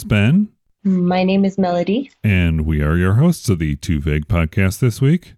Hello, my name is Ben, My name is Melody. and we are your hosts of the Too Vague podcast this week.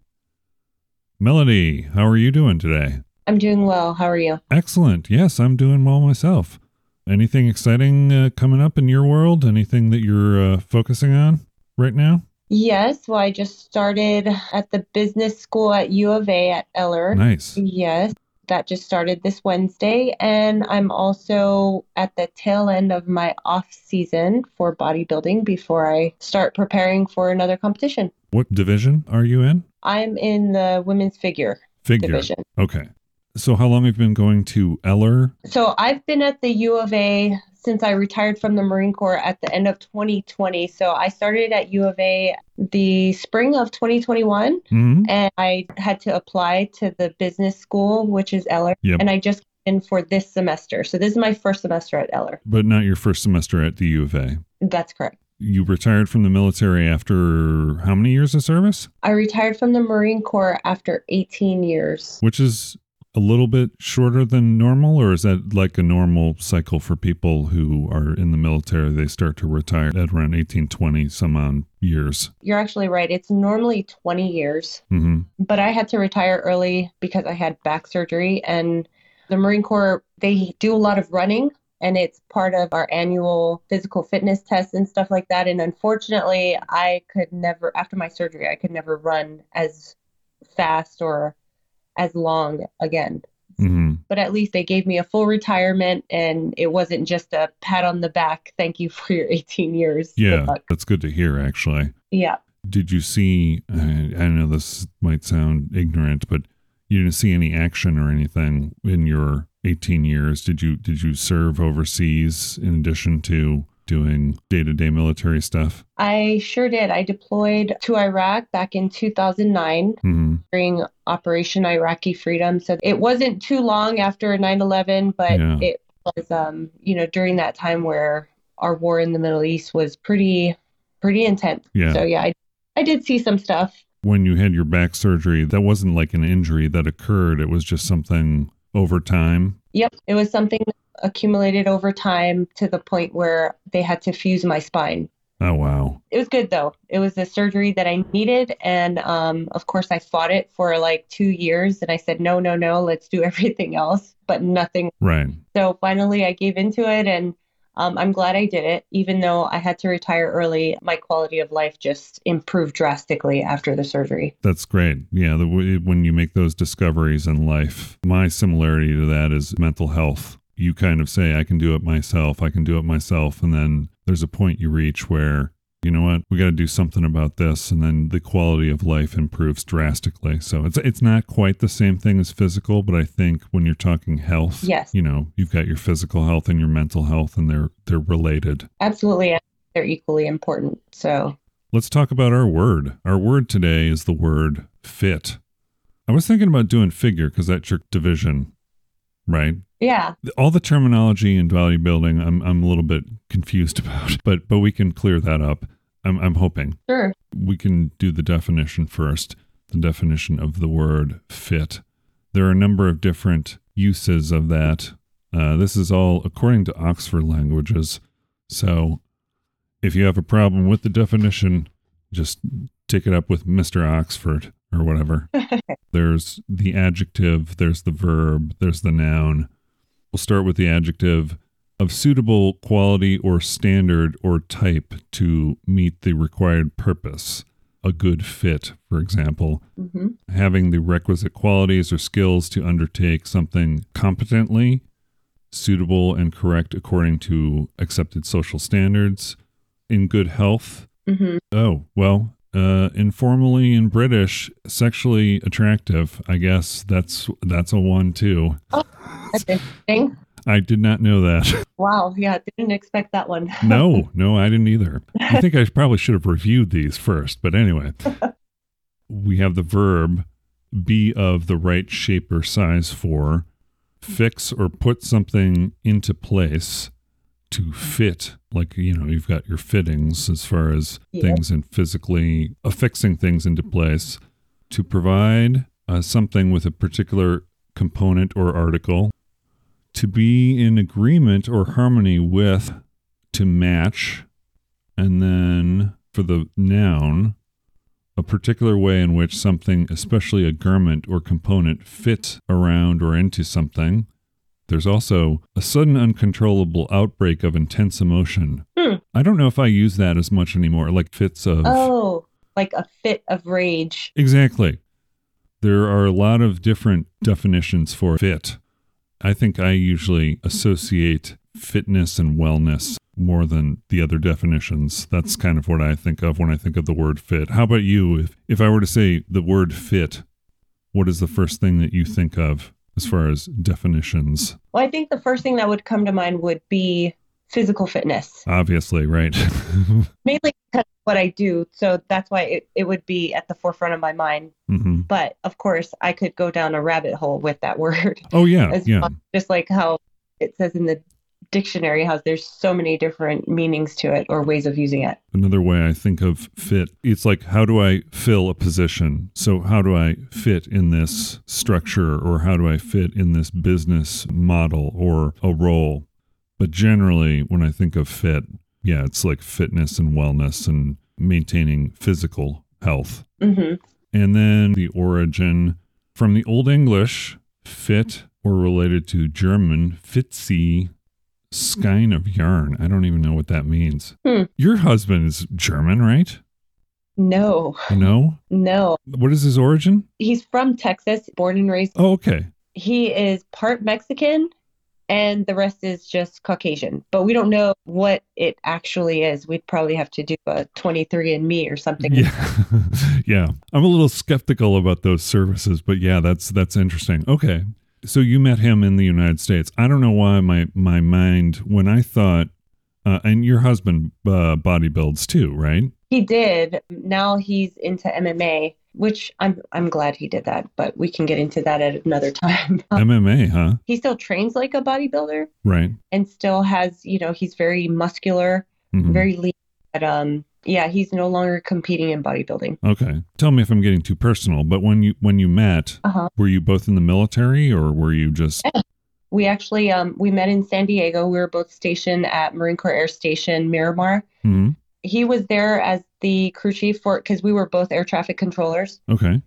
Melody, how are you doing today? I'm doing well. How are you? Excellent. Yes, I'm doing well myself. Anything exciting uh, coming up in your world? Anything that you're uh, focusing on right now? Yes, well, I just started at the business school at U of A at Eller. Nice. Yes, that just started this Wednesday. And I'm also at the tail end of my off season for bodybuilding before I start preparing for another competition. What division are you in? I'm in the women's figure Figure. division. Okay. So, how long have you been going to Eller? So I've been at the U of A since I retired from the Marine Corps at the end of 2020. So I started at U of A the spring of 2021 hmm and I had to apply to the business school, which is Eller. Yep. And I just came in for this semester. So this is my first semester at Eller. But not your first semester at the U of A. That's correct. You retired from the military after how many years of service? I retired from the Marine Corps after 18 years. Which is a little bit shorter than normal, or is that like a normal cycle for people who are in the military? They start to retire at around 18, 20 some on years. You're actually right. It's normally 20 years. hmm but I had to retire early because I had back surgery. And the Marine Corps, they do a lot of running and it's part of our annual physical fitness tests and stuff like that. And unfortunately, I could never, after my surgery, I could never run as fast or as long again. hmm But at least they gave me a full retirement and it wasn't just a pat on the back. Thank you for your 18 years. Yeah, luck. that's good to hear, actually. Yeah. Did you see? I, I know this might sound ignorant, but you didn't see any action or anything in your 18 years. Did you? Did you serve overseas in addition to doing day-to-day military stuff? I sure did. I deployed to Iraq back in 2009. hmm during Operation Iraqi Freedom. So it wasn't too long after 9 11, but Yeah. it was, um, you know, during that time where our war in the Middle East was pretty, pretty intense. Yeah. So yeah, I, I did see some stuff. when you had your back surgery, that wasn't like an injury that occurred. It was just something over time. Yep. It was something accumulated over time to the point where they had to fuse my spine. Oh, wow. It was good though. It was the surgery that I needed. And um, of course, I fought it for like two years. And I said, no, no, no, let's do everything else, but nothing Right. So finally, I gave into it, and um, I'm glad I did it. Even though I had to retire early, my quality of life just improved drastically after the surgery. That's great. Yeah. The, when you make those discoveries in life, my similarity to that is mental health. You kind of say, I can do it myself. I can do it myself. And then there's a point you reach where, you know what, we got to do something about this. And then the quality of life improves drastically. So it's, it's not quite the same thing as physical, but I think when you're talking health, Yes. you know, you've got your physical health and your mental health and they're, they're related. Absolutely, they're equally important. So Let's talk about our word. Our word today is the word fit. I was thinking about doing figure because that's your division, right? yeah, All the terminology in bodybuilding, I'm I'm a little bit confused about, but but we can clear that up. I'm I'm hoping sure. we can do the definition first. The definition of the word fit. There are a number of different uses of that. Uh, this is all according to Oxford Languages. So if you have a problem with the definition, just take it up with Mr. Oxford or whatever. there's the adjective, there's the verb, there's the noun. We'll start with the adjective of suitable quality or standard or type to meet the required purpose. A good fit, for example, hmm having the requisite qualities or skills to undertake something competently, suitable and correct according to accepted social standards, in good health. hmm Oh, well, uh, informally in British, sexually attractive. I guess that's that's a one too. That's interesting. I did not know that. Wow. Yeah, didn't expect that one. no, no, I didn't either. I think I probably should have reviewed these first, but anyway. We have the verb be of the right shape or size for, fix or put something into place to fit. Like, you know, you've got your fittings as far as Yeah. things and physically affixing things into place to provide uh, something with a particular component or article to be in agreement or harmony with to match. And then for the noun, a particular way in which something, especially a garment or component, fits around or into something. There's also a sudden uncontrollable outbreak of intense emotion. Hmm. I don't know if I use that as much anymore, like fits of. Oh, like a fit of rage. Exactly. There are a lot of different definitions for fit. I think I usually associate fitness and wellness more than the other definitions. That's kind of what I think of when I think of the word fit. How about you? If, if I were to say the word fit, what is the first thing that you think of as far as definitions? Well, I think the first thing that would come to mind would be physical fitness, Obviously, right? mainly because of what I do. So that's why it, it would be at the forefront of my mind. hmm But of course, I could go down a rabbit hole with that word. Oh, yeah. Yeah. well. Just like how it says in the dictionary, has there's so many different meanings to it or ways of using it. Another way I think of fit, it's like, how do I fill a position? So, how do I fit in this structure or how do I fit in this business model or a role? But generally, when I think of fit, yeah, it's like fitness and wellness and maintaining physical health. hmm And then the origin from the Old English, fit or related to German, Fitze, skein of yarn. I don't even know what that means. Hmm. Your husband is German, right? No, No? no. What is his origin? He's from Texas, born and raised. Oh, okay. He is part Mexican and the rest is just Caucasian. But we don't know what it actually is. We'd probably have to do a 23andMe or something. Yeah. yeah. I'm a little skeptical about those services, but yeah, that's that's interesting. Okay. So you met him in the United States. I don't know why my my mind when I thought uh, and your husband uh, bodybuilds too, right? He did. Now he's into MMA, which I'm I'm glad he did that, but we can get into that at another time. MMA, huh? he still trains like a bodybuilder Right. and still has, you know, he's very muscular, Mhm. very lean. But um yeah, he's no longer competing in bodybuilding. Okay. Tell me if I'm getting too personal, but when you when you met, Uh-huh. were you both in the military or were you just We actually um we met in San Diego. We were both stationed at Marine Corps Air Station Miramar. Mhm. He was there as the crew chief for because we were both air traffic controllers. Okay.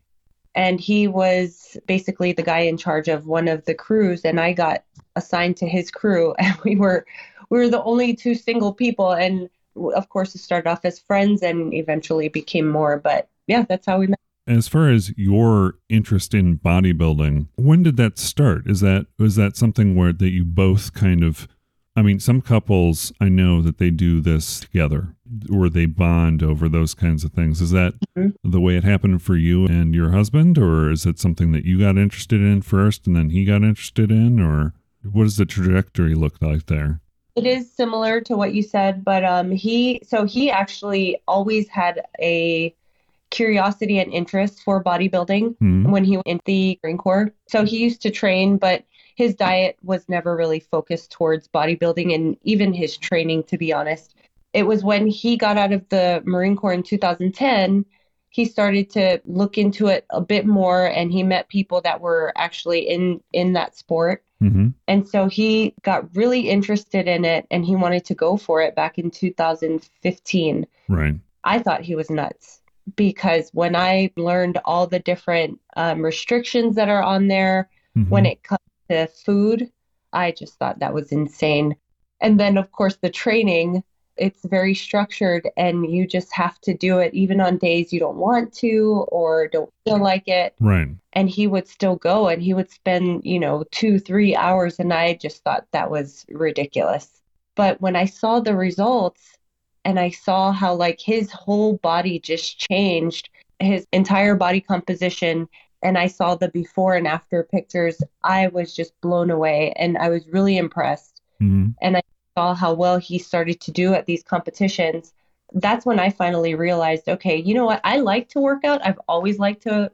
and he was basically the guy in charge of one of the crews and I got assigned to his crew and we were we were the only two single people and of course it started off as friends and eventually became more but yeah that's how we met As far as your interest in bodybuilding, when did that start? Is that was that something where that you both kind of I mean, some couples I know that they do this together or they bond over those kinds of things. Is that Mhm. the way it happened for you and your husband or is it something that you got interested in first and then he got interested in or what does the trajectory look like there? It is similar to what you said but um he so he actually always had a curiosity and interest for bodybuilding Hmm? when he went in the Marine Corps. So he used to train, but his diet was never really focused towards bodybuilding and even his training, to be honest. It was when he got out of the Marine Corps in 2010, he started to look into it a bit more and he met people that were actually in in that sport. Hmm And so he got really interested in it and he wanted to go for it back in 2015. Right. I thought he was nuts because when I learned all the different um, restrictions that are on there Mhm. when it comes to food, I just thought that was insane. And then, of course, the training, it's very structured and you just have to do it even on days you don't want to or don't feel like it. Right. And he would still go and he would spend, you know, two, three hours. And I just thought that was ridiculous. But when I saw the results and I saw how, like, his whole body just changed, his entire body composition, and I saw the before and after pictures, I was just blown away and I was really impressed. hmm And I saw how well he started to do at these competitions. That's when I finally realized, okay, you know what? I like to work out. I've always liked to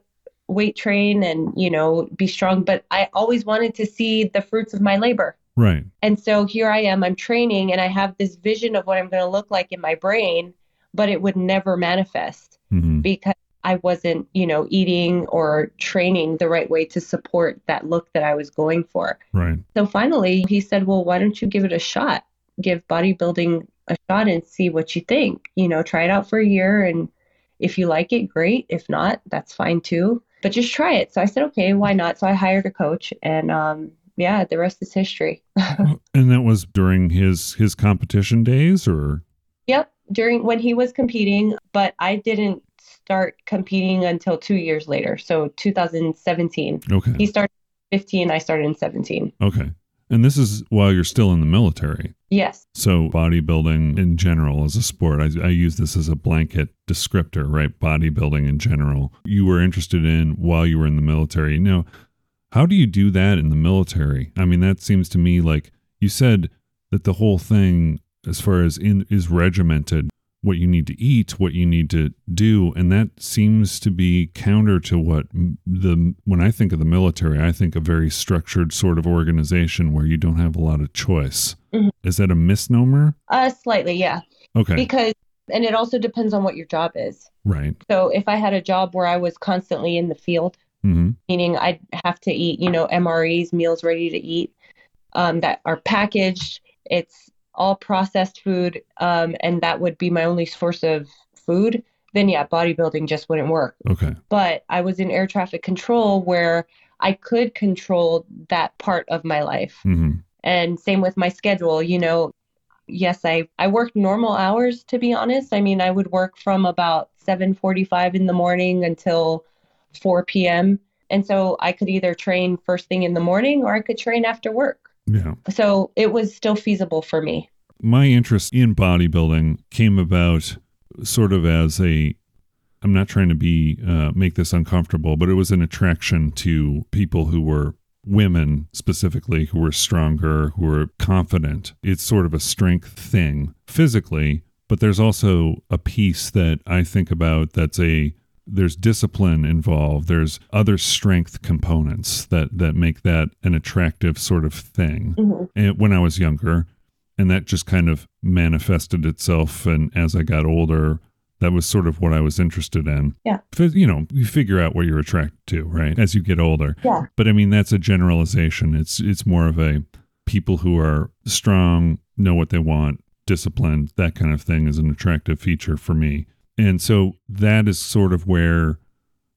weight train and, you know, be strong, but I always wanted to see the fruits of my labor. Right. And so here I am, I'm training and I have this vision of what I'm going to look like in my brain, but it would never manifest hmm because I wasn't, you know, eating or training the right way to support that look that I was going for. Right. So finally, he said, Well, why don't you give it a shot? Give bodybuilding a shot and see what you think. You know, try it out for a year. And if you like it, great. If not, that's fine too. But just try it. So I said, okay, why not? So I hired a coach and, um, yeah, the rest is history. and that was during his his competition days or Yep, during when he was competing, but I didn't start competing until 2 years later. So 2017. Okay. He started 15, I started in 17. Okay. And this is while you're still in the military. Yes. So, bodybuilding in general as a sport, I, I, use this as a blanket descriptor, right? Bodybuilding in general, you were interested in while you were in the military. Now, how do you do that in the military? I mean, that seems to me like you said that the whole thing, as far as in, is regimented what you need to eat, what you need to do, and that seems to be counter to what the when I think of the military, I think a very structured sort of organization where you don't have a lot of choice. Mm-hmm. Is that a misnomer? Uh slightly, yeah. Okay. Because and it also depends on what your job is. Right. So if I had a job where I was constantly in the field, mm-hmm. meaning I'd have to eat, you know, MREs, meals ready to eat, um, that are packaged. It's all processed food, um, and that would be my only source of food, then yeah, bodybuilding just wouldn't work. Okay. But I was in air traffic control where I could control that part of my life. Mm-hmm. And same with my schedule, you know, yes, I, I worked normal hours to be honest. I mean, I would work from about 7:45 in the morning until 4 p.m. And so I could either train first thing in the morning or I could train after work. Yeah. So it was still feasible for me. My interest in bodybuilding came about sort of as a I'm not trying to be uh, make this uncomfortable, but it was an attraction to people who were women specifically who were stronger, who were confident. It's sort of a strength thing physically, but there's also a piece that I think about that's a there's discipline involved there's other strength components that that make that an attractive sort of thing. Mm-hmm. and when i was younger and that just kind of manifested itself and as i got older that was sort of what i was interested in. Yeah. You know you figure out what you're attracted to right as you get older. Yeah. But i mean that's a generalization. It's it's more of a people who are strong know what they want disciplined that kind of thing is an attractive feature for me and so that is sort of where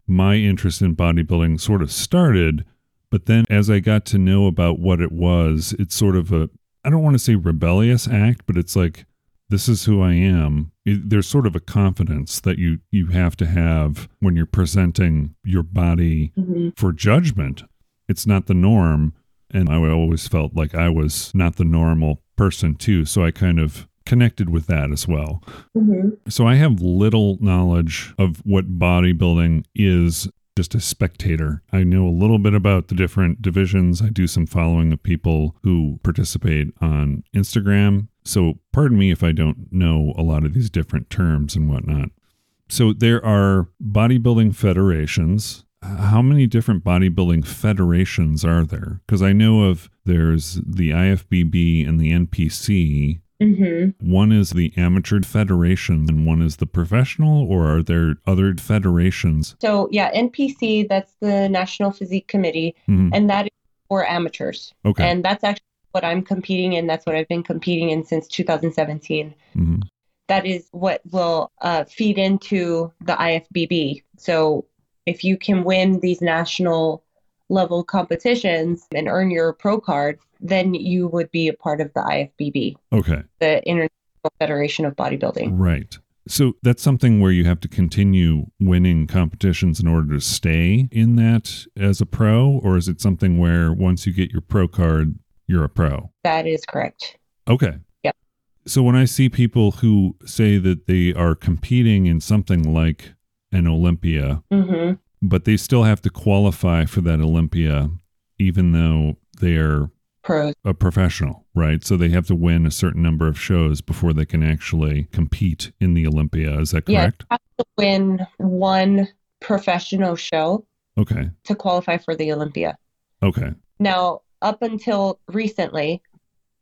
my interest in bodybuilding sort of started. But then as I got to know about what it was, it's sort of a, I don't want to say rebellious act, but it's like, this is who I am. It, there's sort of a confidence that you you have to have when you're presenting your body mm-hmm. for judgment. It's not the norm, and I always felt like I was not the normal person too. So I kind of connected with that as well. Mm-hmm. So I have little knowledge of what bodybuilding is just a spectator. I know a little bit about the different divisions. I do some following of people who participate on Instagram. So pardon me if I don't know a lot of these different terms and whatnot. So there are bodybuilding federations. How many different bodybuilding federations are there? Because I know of there's the IFBB and the NPC, Mm-hmm. one is the amateur federation and one is the professional, or are there other federations? So, yeah, NPC, that's the National Physique Committee, Mhm. and that is for amateurs. Okay. And that's actually what I'm competing in. That's what I've been competing in since 2017. Mm-hmm. That is what will uh, feed into the IFBB. So, if you can win these national level competitions and earn your pro card, then you would be a part of the IFBB, Okay. the International Federation of Bodybuilding. Right. So that's something where you have to continue winning competitions in order to stay in that as a pro, or is it something where once you get your pro card, you're a pro? That is correct. Okay. Yep. So when I see people who say that they are competing in something like an Olympia, hmm but they still have to qualify for that Olympia, even though they're Pros. a professional, right? So they have to win a certain number of shows before they can actually compete in the Olympia. Is that correct? you have to win one professional show Okay. to qualify for the Olympia. Okay. Now, up until recently,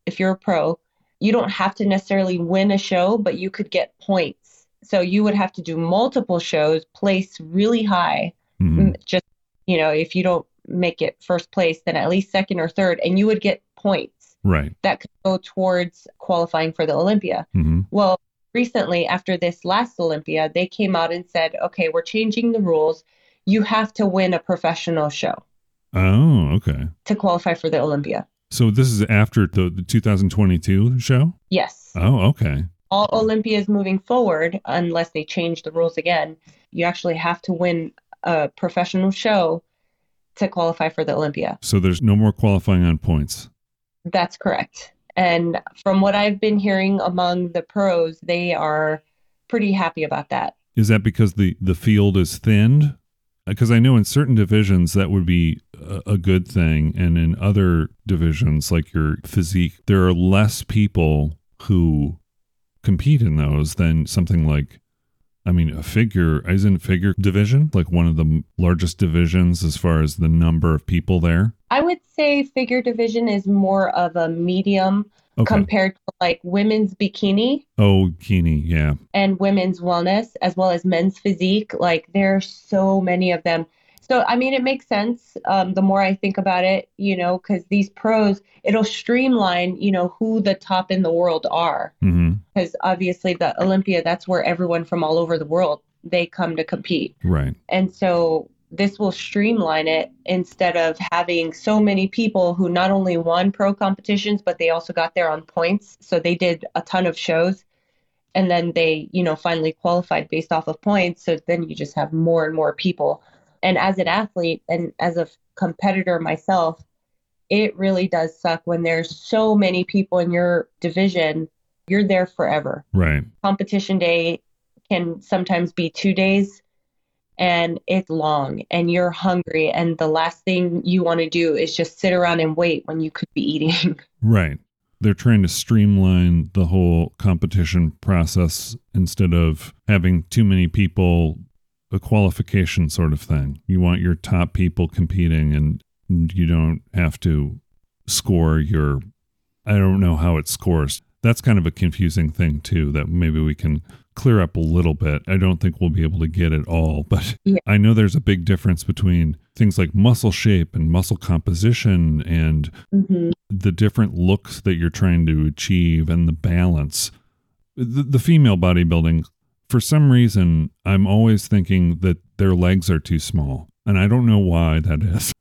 if you're a pro, you don't have to necessarily win a show, but you could get points. So you would have to do multiple shows, place really high. Just, you know, if you don't make it first place, then at least second or third, and you would get points Right. that could go towards qualifying for the Olympia. hmm Well, recently, after this last Olympia, they came out and said, okay, we're changing the rules. You have to win a professional show Oh, okay. to qualify for the Olympia. So this is after the, the 2022 show? Yes. Oh, okay. All Olympias moving forward, unless they change the rules again, you actually have to win a professional show to qualify for the Olympia. So there's no more qualifying on points. That's correct. And from what I've been hearing among the pros, they are pretty happy about that. Is that because the the field is thinned? Uh, because I know in certain divisions that would be a, a good thing, and in other divisions like your physique, there are less people who compete in those than something like. I mean, a figure isn't figure division like one of the largest divisions as far as the number of people there. I would say figure division is more of a medium Okay. compared to like women's bikini oh, Keeney, yeah, and women's wellness, as well as men's physique. Like there are so many of them. So, I mean, it makes sense um, the more I think about it, you know, because these pros, it'll streamline, you know, who the top in the world are. Because obviously, the Olympia, that's where everyone from all over the world they come to compete. right, And so this will streamline it instead of having so many people who not only won pro competitions, but they also got there on points. So they did a ton of shows and then they, you know, finally qualified based off of points. So then you just have more and more people. And as an athlete and as a competitor myself, it really does suck when there's so many people in your division. You're there forever right. competition day can sometimes be two days and it's long and you're hungry and the last thing you want to do is just sit around and wait when you could be eating Right. They're trying to streamline the whole competition process instead of having too many people, a qualification sort of thing. You want your top people competing and you don't have to score your, I don't know how it scores. That's kind of a confusing thing too, that maybe we can clear up a little bit. I don't think we'll be able to get it all, but Yeah. I know there's a big difference between things like muscle shape and muscle composition and hmm the different looks that you're trying to achieve and the balance. The, the female bodybuilding, for some reason, I'm always thinking that their legs are too small. And I don't know why that is.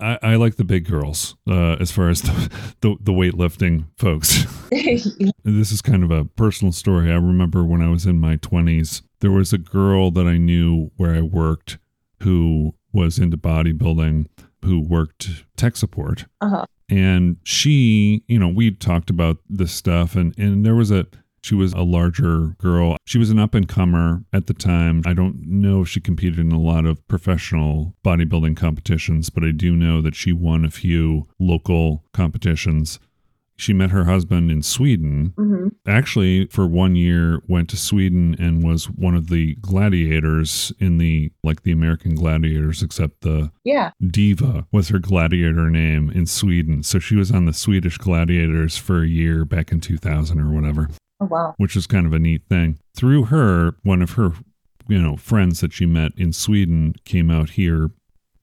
I, I like the big girls uh, as far as the, the, the weightlifting folks. this is kind of a personal story. I remember when I was in my 20s, there was a girl that I knew where I worked who was into bodybuilding, who worked tech support uh-huh. and she you know we talked about this stuff and and there was a she was a larger girl. She was an up and comer at the time. I don't know if she competed in a lot of professional bodybuilding competitions but i do know that she won a few local competitions. She met her husband in sweden. Hmm actually for one year went to sweden and was one of the gladiators in the like the american gladiators except the yeah. Diva was her gladiator name in Sweden. So she was on the Swedish gladiators for a year back in 2000 or whatever, oh wow which is kind of a neat thing. Through her, one of her, you know, friends that she met in Sweden came out here.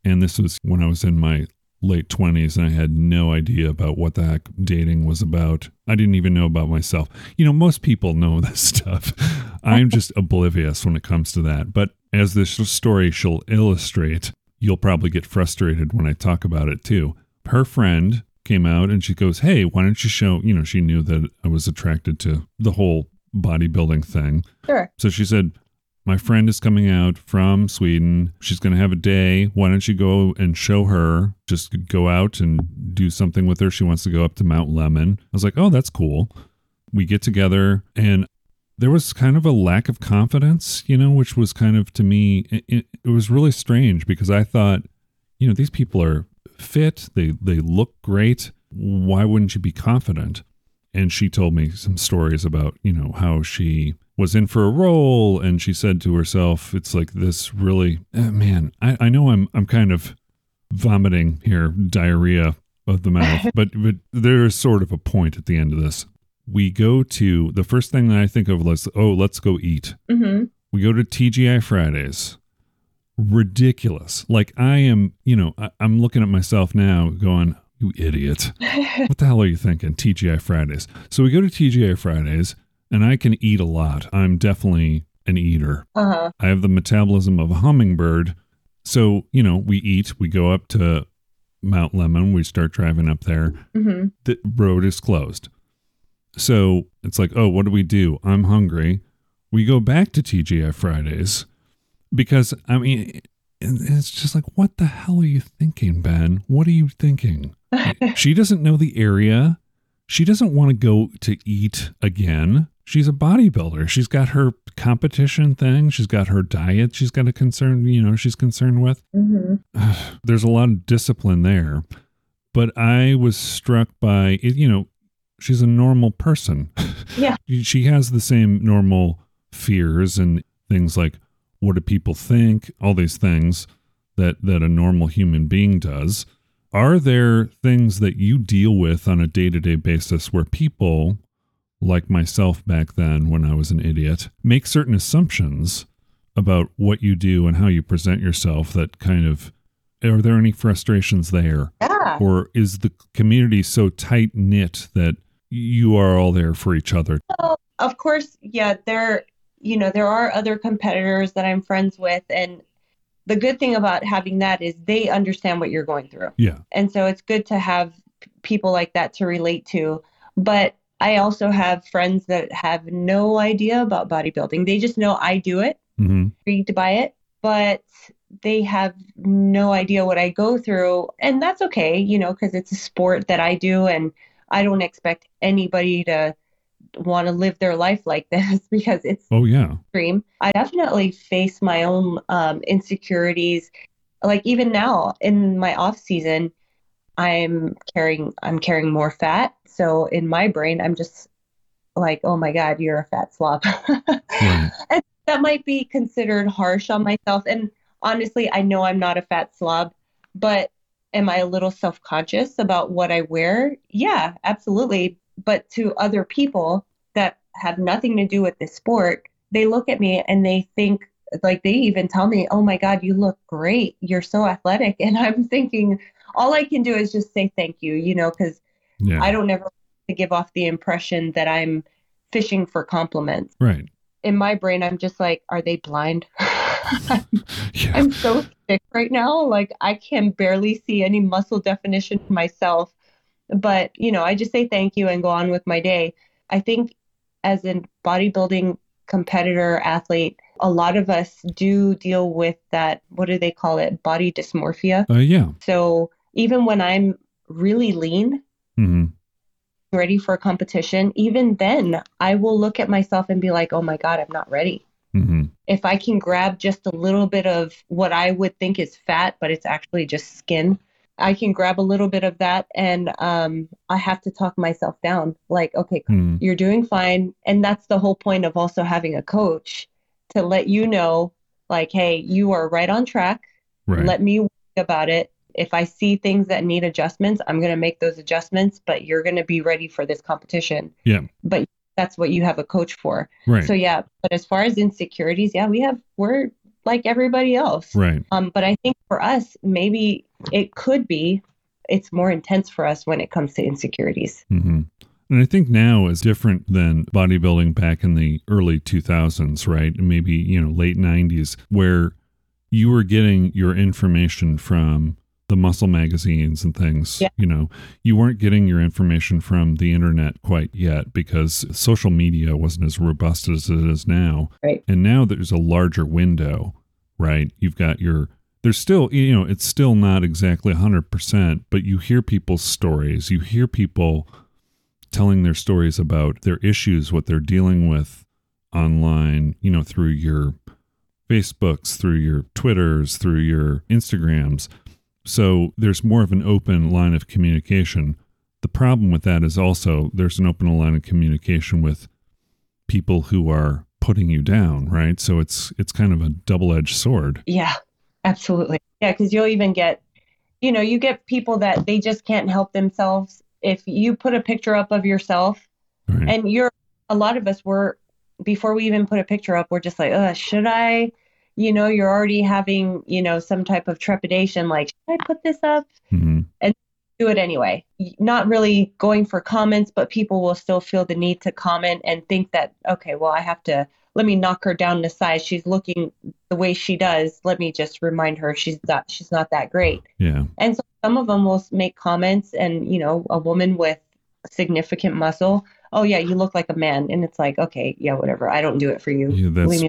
And this was when I was in my late 20s and I had no idea about what the heck dating was about. I didn't even know about myself. You know, most people know this stuff. I'm just oblivious when it comes to that. But as this story shall illustrate, you'll probably get frustrated when I talk about it too. Her friend came out and she goes, Hey, why don't you show? You know, she knew that I was attracted to the whole bodybuilding thing. sure So she said, My friend is coming out from Sweden. She's going to have a day. Why don't you go and show her? Just go out and do something with her. She wants to go up to Mount Lemmon. I was like, Oh, that's cool. We get together and there was kind of a lack of confidence, you know, which was kind of to me, it, it, it was really strange because I thought, you know, these people are fit, they they look great. Why wouldn't you be confident? And she told me some stories about, you know, how she was in for a role and she said to herself, it's like this really eh, man, I, I know I'm I'm kind of vomiting here, diarrhea of the mouth, but but there's sort of a point at the end of this. We go to the first thing that I think of was oh, let's go eat. hmm We go to TGI Fridays. Ridiculous. Like I am, you know, I, I'm looking at myself now going, You idiot. what the hell are you thinking? TGI Fridays. So we go to TGI Fridays, and I can eat a lot. I'm definitely an eater. uh-huh. I have the metabolism of a hummingbird. So, you know, we eat, we go up to Mount Lemmon, we start driving up there. hmm The road is closed. So it's like, oh, what do we do? I'm hungry. We go back to TGI Fridays because, I mean, it's just like, what the hell are you thinking, Ben? What are you thinking? she doesn't know the area. She doesn't want to go to eat again. She's a bodybuilder. She's got her competition thing. She's got her diet. She's got a concern, you know, she's concerned with. hmm There's a lot of discipline there. But I was struck by, it, you know, she's a normal person. Yeah. she has the same normal fears and things like what do people think, all these things that that a normal human being does. Are there things that you deal with on a day-to-day basis where people like myself back then when I was an idiot make certain assumptions about what you do and how you present yourself that kind of are there any frustrations there Yeah. or is the community so tight knit that you are all there for each other Well, of course, yeah, there, you know, there are other competitors that I'm friends with, and the good thing about having that is they understand what you're going through. yeah And so it's good to have people like that to relate to. But I also have friends that have no idea about bodybuilding. They just know I do it, hmm intrigued by it, but they have no idea what I go through. And that's okay, you know, because it's a sport that I do, and I don't expect anybody to want to live their life like this because it's oh yeah extreme. I definitely face my own um, insecurities. Like even now in my off season, I'm carrying I'm carrying more fat. So in my brain, I'm just like, oh my God, you're a fat slob. Right. And that might be considered harsh on myself. And honestly, I know I'm not a fat slob, but am I a little self conscious about what I wear? Yeah, absolutely. But to other people that have nothing to do with this sport, they look at me and they think, like, they even tell me, oh my God, you look great. You're so athletic. And I'm thinking, all I can do is just say thank you, you know, because yeah I don't ever want to give off the impression that I'm fishing for compliments. right In my brain, I'm just like, are they blind? yeah I'm so sick right now. Like I can barely see any muscle definition myself. But, you know, I just say thank you and go on with my day. I think as a bodybuilding competitor athlete, a lot of us do deal with that, what do they call it? Body dysmorphia. uh, yeah So even when I'm really lean, hmm ready for a competition, even then I will look at myself and be like, oh my God, I'm not ready. hmm if I can grab just a little bit of what I would think is fat, but it's actually just skin, I can grab a little bit of that and um, I have to talk myself down. Like, okay, hmm you're doing fine. And that's the whole point of also having a coach to let you know, like, hey, you are right on track. right Let me worry about it. If I see things that need adjustments, I'm going to make those adjustments, but you're going to be ready for this competition. Yeah. But that's what you have a coach for. right So yeah, but as far as insecurities, yeah, we have we're like everybody else. right Um, but I think for us, maybe it could be it's more intense for us when it comes to insecurities. hmm And I think now is different than bodybuilding back in the early 2000s, right? Maybe, you know, late 90s, where you were getting your information from the muscle magazines and things. Yeah. You know, you weren't getting your information from the internet quite yet because social media wasn't as robust as it is now. Right. And now there's a larger window, right? You've got your there's still you know it's still not exactly 100% but you hear people's stories you hear people telling their stories about their issues what they're dealing with online you know through your facebooks through your twitters through your instagrams so there's more of an open line of communication the problem with that is also there's an open line of communication with people who are putting you down right so it's it's kind of a double-edged sword Yeah, absolutely. Yeah, because you'll even get, you know, you get people that they just can't help themselves. If you put a picture up of yourself, right and you're a lot of us were before we even put a picture up, we're just like, uh, should I? You know, you're already having, you know, some type of trepidation, like, should I put this up? hmm do do it anyway. Not really going for comments, but people will still feel the need to comment and think that, okay, well, I have to let me knock her down to size. She's looking the way she does. Let me just remind her she's not she's not that great. Yeah. And so some of them will make comments, and you know, a woman with significant muscle, oh yeah, you look like a man, and it's like, okay, yeah, whatever. I don't do it for you. Yeah, that's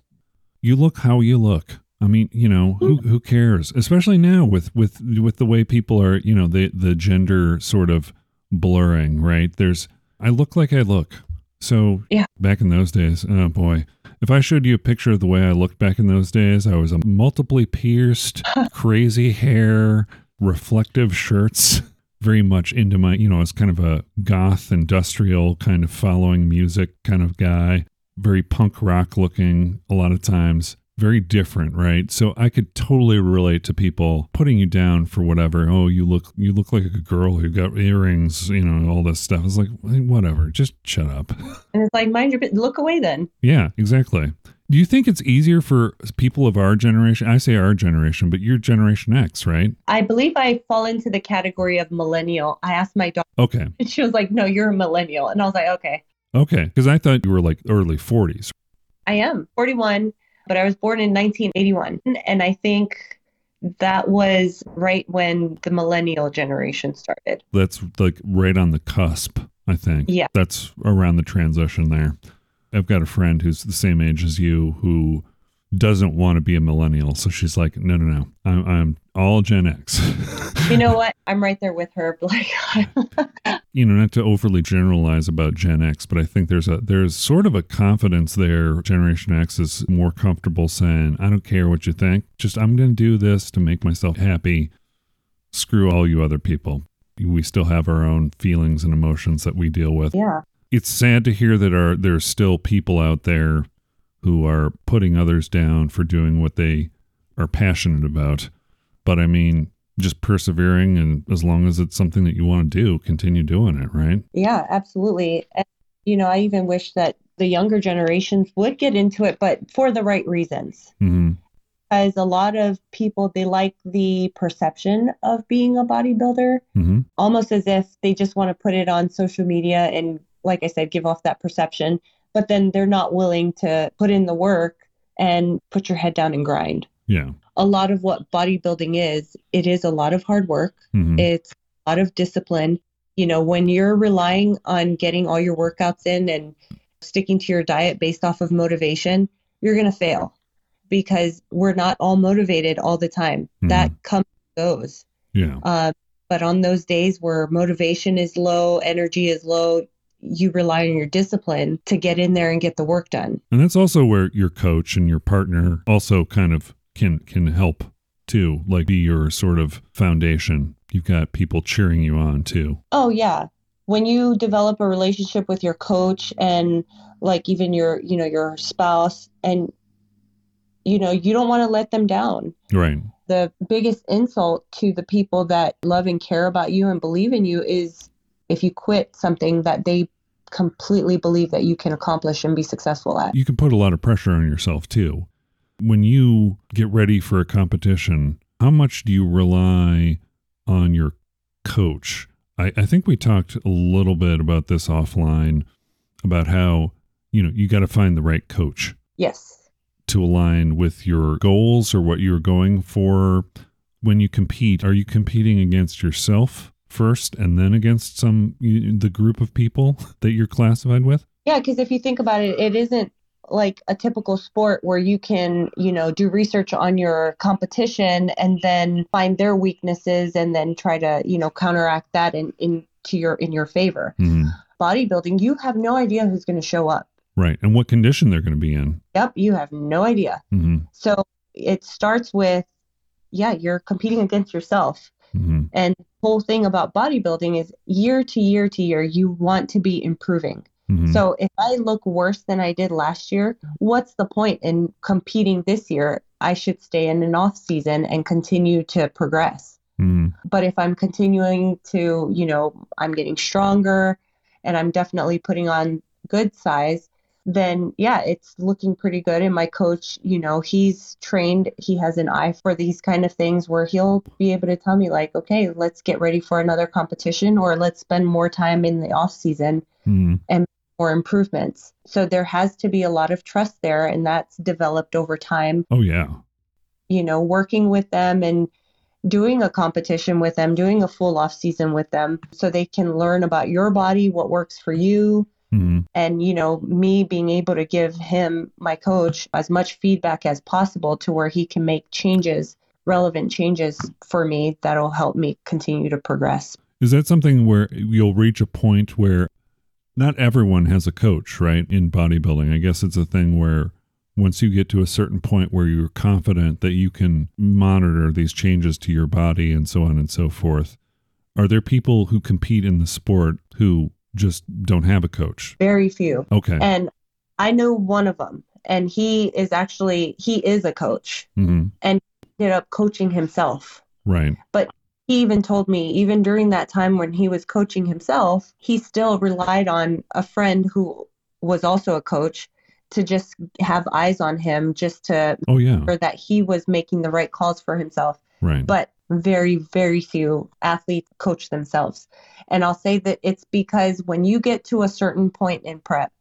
you look how you look. I mean, you know, who mm. who cares? Especially now with with with the way people are, you know, the the gender sort of blurring, right? There's I look like I look. So Yeah. back in those days, oh boy. If I showed you a picture of the way I looked back in those days, I was a multiply pierced, crazy hair, reflective shirts, very much into my, you know, I was kind of a goth industrial kind of following music kind of guy, very punk rock looking a lot of times. Very different, right? So I could totally relate to people putting you down for whatever. Oh, you look you look like a girl who got earrings, you know, all this stuff. It's like whatever, just shut up. and it's like, mind your business. Look away then. Yeah, exactly. Do you think it's easier for people of our generation? I say our generation, but you're Generation X, right? I believe I fall into the category of millennial. I asked my daughter, Okay. and she was like, no, you're a millennial. And I was like, okay, Okay. Because I thought you were like early 40s. I am 41, but I was born in 1981. And I think that was right when the millennial generation started. That's like right on the cusp, I think. Yeah. That's around the transition there. I've got a friend who's the same age as you who doesn't want to be a millennial. So she's like, no, no, no. I'm, I'm all Gen X. You know what? I'm right there with her. Like, you know, not to overly generalize about Gen X, but I think there's a there's sort of a confidence there. Generation X is more comfortable saying, "I don't care what you think. Just I'm going to do this to make myself happy. Screw all you other people." We still have our own feelings and emotions that we deal with. yeah. It's sad to hear that are there's still people out there who are putting others down for doing what they are passionate about. But I mean, just persevering and as long as it's something that you want to do, continue doing it, right? Yeah, absolutely. And, you know, I even wish that the younger generations would get into it, but for the right reasons. hmm Because a lot of people, they like the perception of being a bodybuilder, hmm almost as if they just want to put it on social media and, like I said, give off that perception. But then they're not willing to put in the work and put your head down and grind. Yeah. A lot of what bodybuilding is, it is a lot of hard work. hmm It's a lot of discipline. You know, when you're relying on getting all your workouts in and sticking to your diet based off of motivation, you're going to fail because we're not all motivated all the time. Mhm. That comes and goes. Yeah. Uh, but on those days where motivation is low, energy is low, you rely on your discipline to get in there and get the work done. And that's also where your coach and your partner also kind of can can help too, like be your sort of foundation. You've got people cheering you on too. Oh yeah. When you develop a relationship with your coach and like even your, you know, your spouse and you know, you don't want to let them down. Right. The biggest insult to the people that love and care about you and believe in you is if you quit something that they completely believe that you can accomplish and be successful at. You can put a lot of pressure on yourself too. When you get ready for a competition, how much do you rely on your coach? I, I think we talked a little bit about this offline about how, you know, you got to find the right coach. Yes. to align with your goals or what you're going for when you compete are you competing against yourself first and then against some the group of people that you're classified with Yeah, because if you think about it, it isn't like a typical sport where you can, you know, do research on your competition and then find their weaknesses and then try to, you know, counteract that in into your in your favor. Mhm. Bodybuilding, you have no idea who's going to show up. right and what condition they're going to be in Yep, you have no idea. hmm So it starts with, yeah, you're competing against yourself. hmm And whole thing about bodybuilding is year to year to year, you want to be improving. hmm So if I look worse than I did last year, what's the point in competing this year? I should stay in an off season and continue to progress. hmm But if I'm continuing to, you know, I'm getting stronger and I'm definitely putting on good size, then yeah, it's looking pretty good. And my coach, you know, he's trained, he has an eye for these kind of things where he'll be able to tell me, like, okay, let's get ready for another competition or let's spend more time in the off season Mhm. and more improvements. So there has to be a lot of trust there, and that's developed over time, Oh yeah. you know, working with them and doing a competition with them, doing a full off season with them so they can learn about your body, what works for you, Mhm. and you know me being able to give him my coach as much feedback as possible to where he can make changes relevant changes for me that'll help me continue to progress Is that something where you'll reach a point where not everyone has a coach, right? In bodybuilding, I guess it's a thing where once you get to a certain point where you're confident that you can monitor these changes to your body and so on and so forth, are there people who compete in the sport who just don't have a coach? very few Okay. and i know one of them and he is actually he is a coach hmm and ended up coaching himself Right. But he even told me even during that time when he was coaching himself he still relied on a friend who was also a coach to just have eyes on him just to Oh yeah. or that he was making the right calls for himself. Right. But very, very few athletes coach themselves. And I'll say that it's because when you get to a certain point in prep,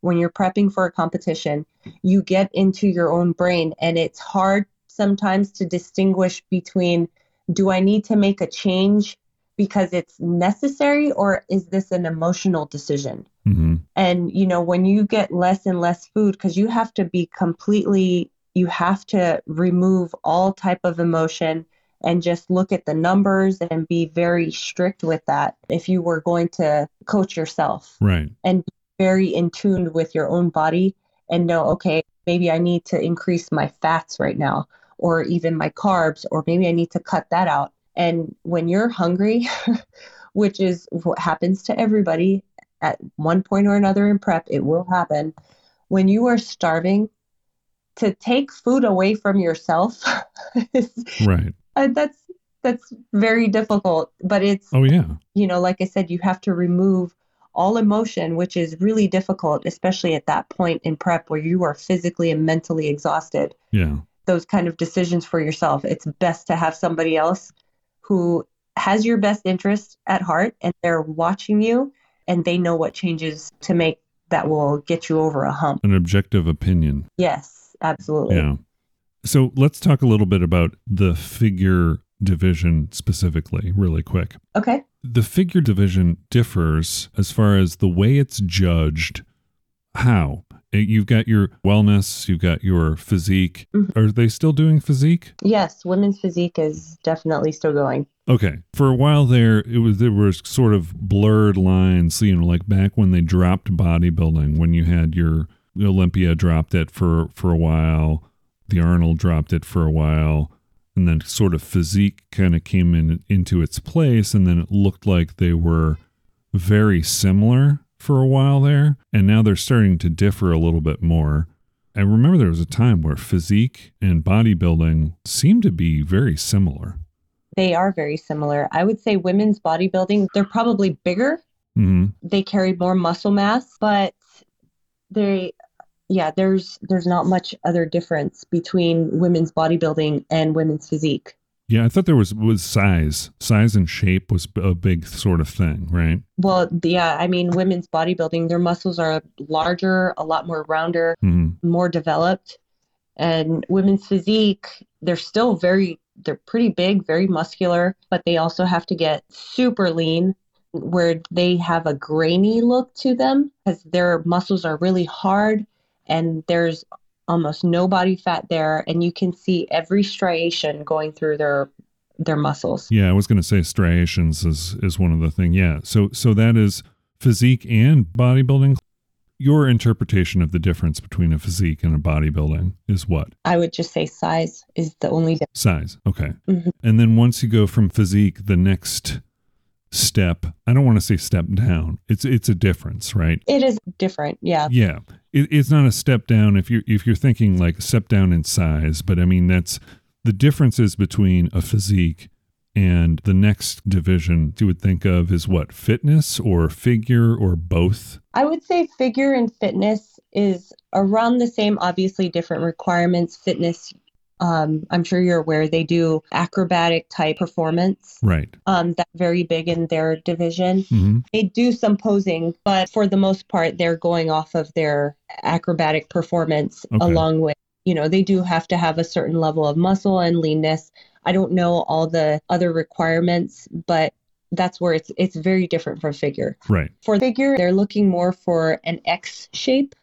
when you're prepping for a competition, you get into your own brain and it's hard sometimes to distinguish between do I need to make a change because it's necessary or is this an emotional decision? hmm and you know when you get less and less food because you have to be completely you have to remove all type of emotion and just look at the numbers and be very strict with that if you were going to coach yourself. Right. and be very in tune with your own body and know okay maybe i need to increase my fats right now or even my carbs or maybe i need to cut that out. And when you're hungry which is what happens to everybody at one point or another in prep it will happen. When you are starving to take food away from yourself is, Right. uh, that's that's very difficult but it's Oh yeah. you know, like I said, you have to remove all emotion, which is really difficult, especially at that point in prep where you are physically and mentally exhausted. Yeah. Those kind of decisions for yourself, it's best to have somebody else who has your best interest at heart and they're watching you and they know what changes to make that will get you over a hump. An objective opinion. Yes, absolutely. Yeah. So let's talk a little bit about the figure division specifically, really quick. Okay. The figure division differs as far as the way it's judged. How? You've got your wellness, you've got your physique. Mhm. Are they still doing physique? Yes, women's physique is definitely still going. Okay. For a while there, it was there was sort of blurred lines, you know, like back when they dropped bodybuilding, when you had your Olympia dropped it for for a while, the Arnold dropped it for a while, and then sort of physique kind of came in into its place, and then it looked like they were very similar for a while there, and now they're starting to differ a little bit more. I remember there was a time where physique and bodybuilding seemed to be very similar. They are very similar. I would say women's bodybuilding, they're probably bigger hmm they carry more muscle mass, but they yeah, there's there's not much other difference between women's bodybuilding and women's physique. Yeah, I thought there was was size, size and shape was a big sort of thing, right? Well, yeah, I mean women's bodybuilding, their muscles are larger, a lot more rounder, hmm more developed. And women's physique, they're still very they're pretty big, very muscular, but they also have to get super lean where they have a grainy look to them because their muscles are really hard and there's almost no body fat there and you can see every striation going through their their muscles. Yeah, I was going to say striations is is one of the thing. Yeah, so so that is physique and bodybuilding. Your interpretation of the difference between a physique and a bodybuilding is what I would just say size is the only difference. size. Okay, Mhm. and then once you go from physique, the next step. I don't want to say step down. It's it's a difference, right? It is different, yeah. Yeah, it, it's not a step down if you're if you're thinking like step down in size, but I mean that's the differences between a physique and the next division you would think of is what fitness or figure or both. I would say figure and fitness is around the same, obviously different requirements, fitness. Um, I'm sure you're aware they do acrobatic type performance. Right. Um, that's very big in their division. hmm They do some posing, but for the most part, they're going off of their acrobatic performance Okay. along with, you know, they do have to have a certain level of muscle and leanness. I don't know all the other requirements, but that's where it's it's very different from figure. Right. For figure, they're looking more for an X shape.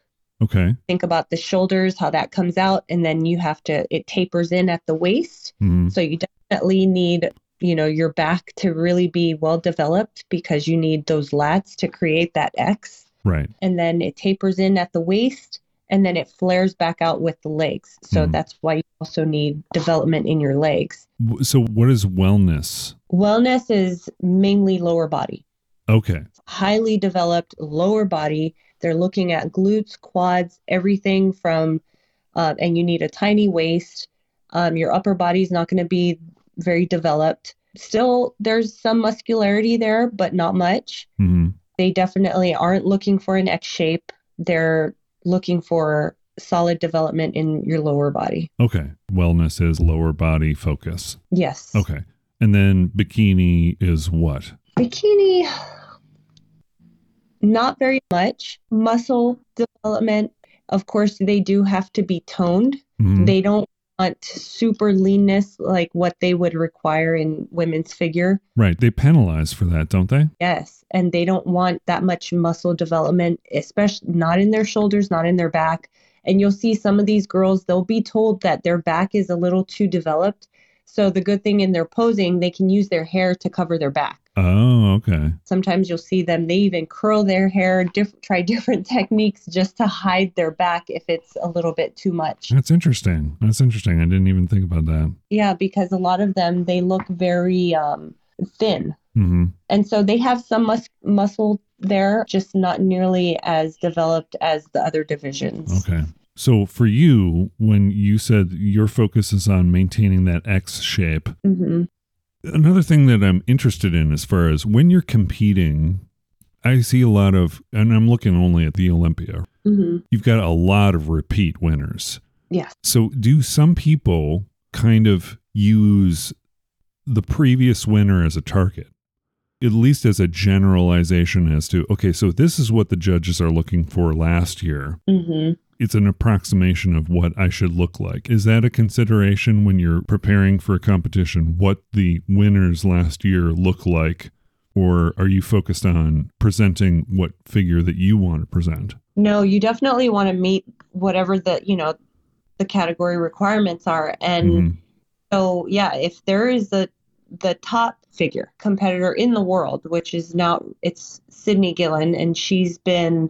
Okay. Think about the shoulders, how that comes out, and then you have to it tapers in at the waist. hmm So you definitely need, you know, your back to really be well developed because you need those lats to create that X. Right. And then it tapers in at the waist and then it flares back out with the legs. So Mhm. that's why you also need development in your legs. So, what is wellness? Wellness is mainly lower body. Okay. highly developed lower body. They're looking at glutes, quads, everything from, uh, and you need a tiny waist. Um, your upper body is not going to be very developed. Still, there's some muscularity there, but not much. hmm They definitely aren't looking for an X shape. They're looking for solid development in your lower body. Okay. Wellness is lower body focus. Yes. Okay. And then bikini is what? Bikini, not very much. Muscle development, of course, they do have to be toned. Mhm. They don't want super leanness like what they would require in women's figure. right. They penalize for that, don't they? Yes. And they don't want that much muscle development, especially not in their shoulders, not in their back. And you'll see some of these girls, they'll be told that their back is a little too developed. So the good thing in their posing, they can use their hair to cover their back. Oh, okay. Sometimes you'll see them, they even curl their hair, diff- try different techniques just to hide their back if it's a little bit too much. That's interesting. That's interesting. I didn't even think about that. Yeah, because a lot of them, they look very um, thin. hmm And so they have some mus- muscle there, just not nearly as developed as the other divisions. Okay. So for you, when you said your focus is on maintaining that X shape, hmm another thing that I'm interested in as far as when you're competing, I see a lot of, and I'm looking only at the Olympia, hmm you've got a lot of repeat winners. Yes. So do some people kind of use the previous winner as a target? At least as a generalization as to, okay, so this is what the judges are looking for last year. hmm It's an approximation of what I should look like. Is that a consideration when you're preparing for a competition, what the winners last year look like? Or are you focused on presenting what figure that you want to present? No, you definitely want to meet whatever the, you know, the category requirements are. And Mhm. So yeah, if there is the the top figure competitor in the world, which is now it's Cydney Gillon, and she's been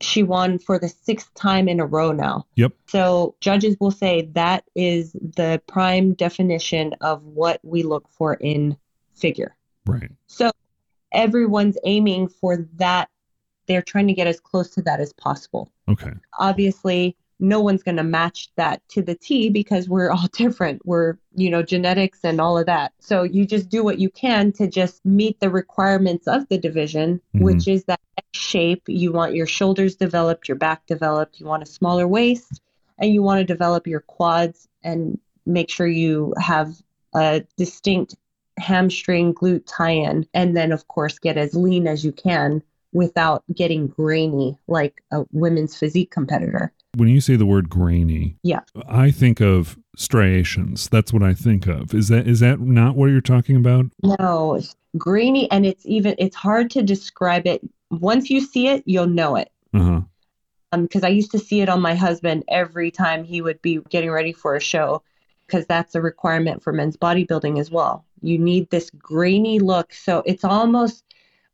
she won for the sixth time in a row now. Yep. So judges will say that is the prime definition of what we look for in figure. Right. So everyone's aiming for that. They're trying to get as close to that as possible Okay. obviously no one's going to match that to the T because we're all different. We're, you know, genetics and all of that. So you just do what you can to just meet the requirements of the division, Mhm. which is that shape. You want your shoulders developed, your back developed, you want a smaller waist, and you want to develop your quads and make sure you have a distinct hamstring glute tie in. And then, of course, get as lean as you can without getting grainy like a women's physique competitor. When you say the word grainy, Yeah. I think of striations. That's what I think of. Is that is that not what you're talking about? No, it's grainy and it's even it's hard to describe it. Once you see it, you'll know it. Uh-huh. Um, because I used to see it on my husband every time he would be getting ready for a show, because that's a requirement for men's bodybuilding as well. You need this grainy look. So it's almost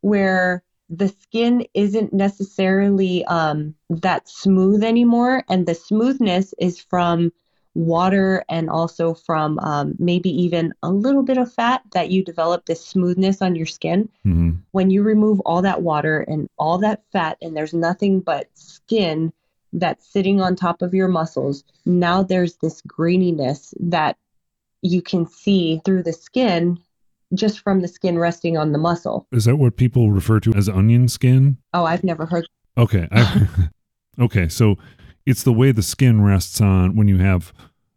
where the skin isn't necessarily um, that smooth anymore. And the smoothness is from water and also from um, maybe even a little bit of fat that you develop this smoothness on your skin hmm when you remove all that water and all that fat and there's nothing but skin that's sitting on top of your muscles, now there's this graininess that you can see through the skin just from the skin resting on the muscle. Is that what people refer to as onion skin? Oh, I've never heard. Okay. Okay, so it's the way the skin rests on when you have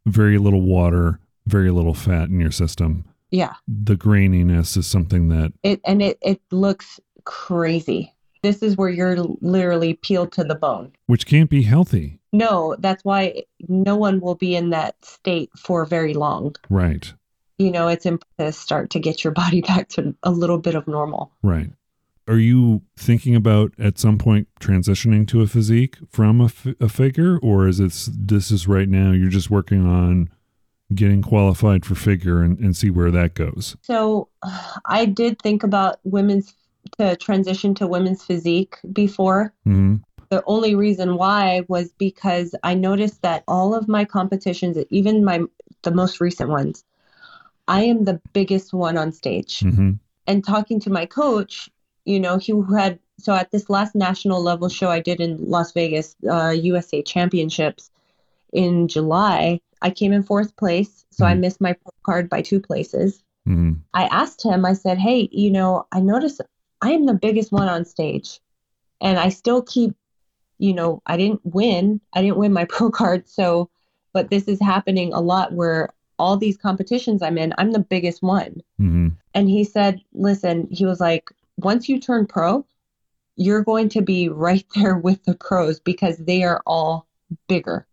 very little water, very little fat in your system. Yeah. The graininess is something that It and it it looks crazy. This is where you're literally peeled to the bone. which can't be healthy. No, that's why no one will be in that state for very long. Right. You know, it's important to start to get your body back to a little bit of normal. Right. Are you thinking about at some point transitioning to a physique from a, a figure, or is it this is right now you're just working on getting qualified for figure and, and see where that goes? So I did think about women's to transition to women's physique before. hmm The only reason why was because I noticed that all of my competitions, even my the most recent ones, I am the biggest one on stage. hmm And talking to my coach, you know, he had so at this last national level show I did in Las Vegas, uh, USA Championships in July, I came in fourth place. So I Mhm. missed my pro card by two places. hmm I asked him, I said, Hey, you know, I noticed I am the biggest one on stage. And I still keep, you know, I didn't win. I didn't win my pro card. So, but this is happening a lot where all these competitions I'm in, I'm the biggest one. hmm And he said, Listen, he was like, once you turn pro, you're going to be right there with the pros because they are all bigger.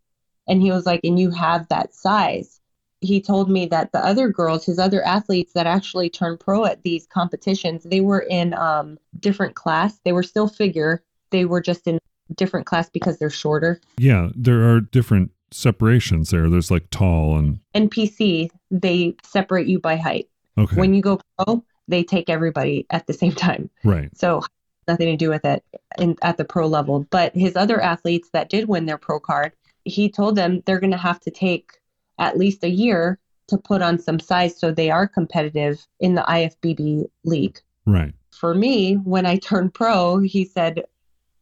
And he was like, and you have that size. He told me that the other girls, his other athletes that actually turned pro at these competitions, they were in um, different class. They were still figure. They were just in different class because they're shorter. Yeah, there are different separations there. There's like tall and NPC, they separate you by height. okay, When you go pro, they take everybody at the same time. right. So nothing to do with it in, at the pro level. But his other athletes that did win their pro card, he told them they're going to have to take at least a year to put on some size so they are competitive in the IFBB league. Right. For me, when I turned pro, he said,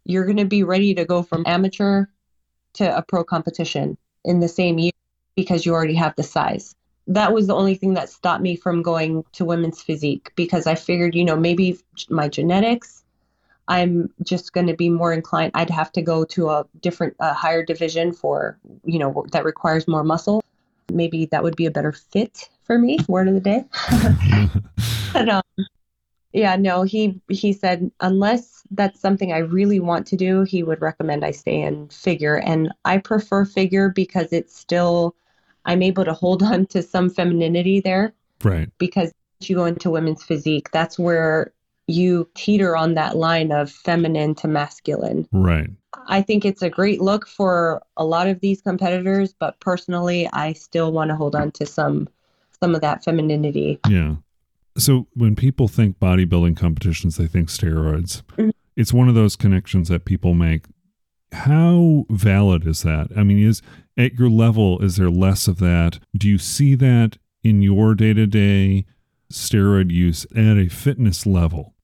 You're going to be ready to go from amateur to a pro competition in the same year because you already have the size. That was the only thing that stopped me from going to women's physique because I figured, you know, maybe my genetics, I'm just going to be more inclined. I'd have to go to a different, a higher division for, you know, that requires more muscle. Maybe that would be a better fit for me. Word of the day. But um, yeah, no, he he said unless that's something I really want to do, he would recommend I stay in figure. And I prefer figure because it's still I'm able to hold on to some femininity there right. because you go into women's physique, that's where you teeter on that line of feminine to masculine. Right. I think it's a great look for a lot of these competitors, but personally, I still want to hold on to some some of that femininity. Yeah. So when people think bodybuilding competitions, they think steroids. Mhm. It's one of those connections that people make. How valid is that? I mean, is at your level, is there less of that? Do you see that in your day to day steroid use at a fitness level?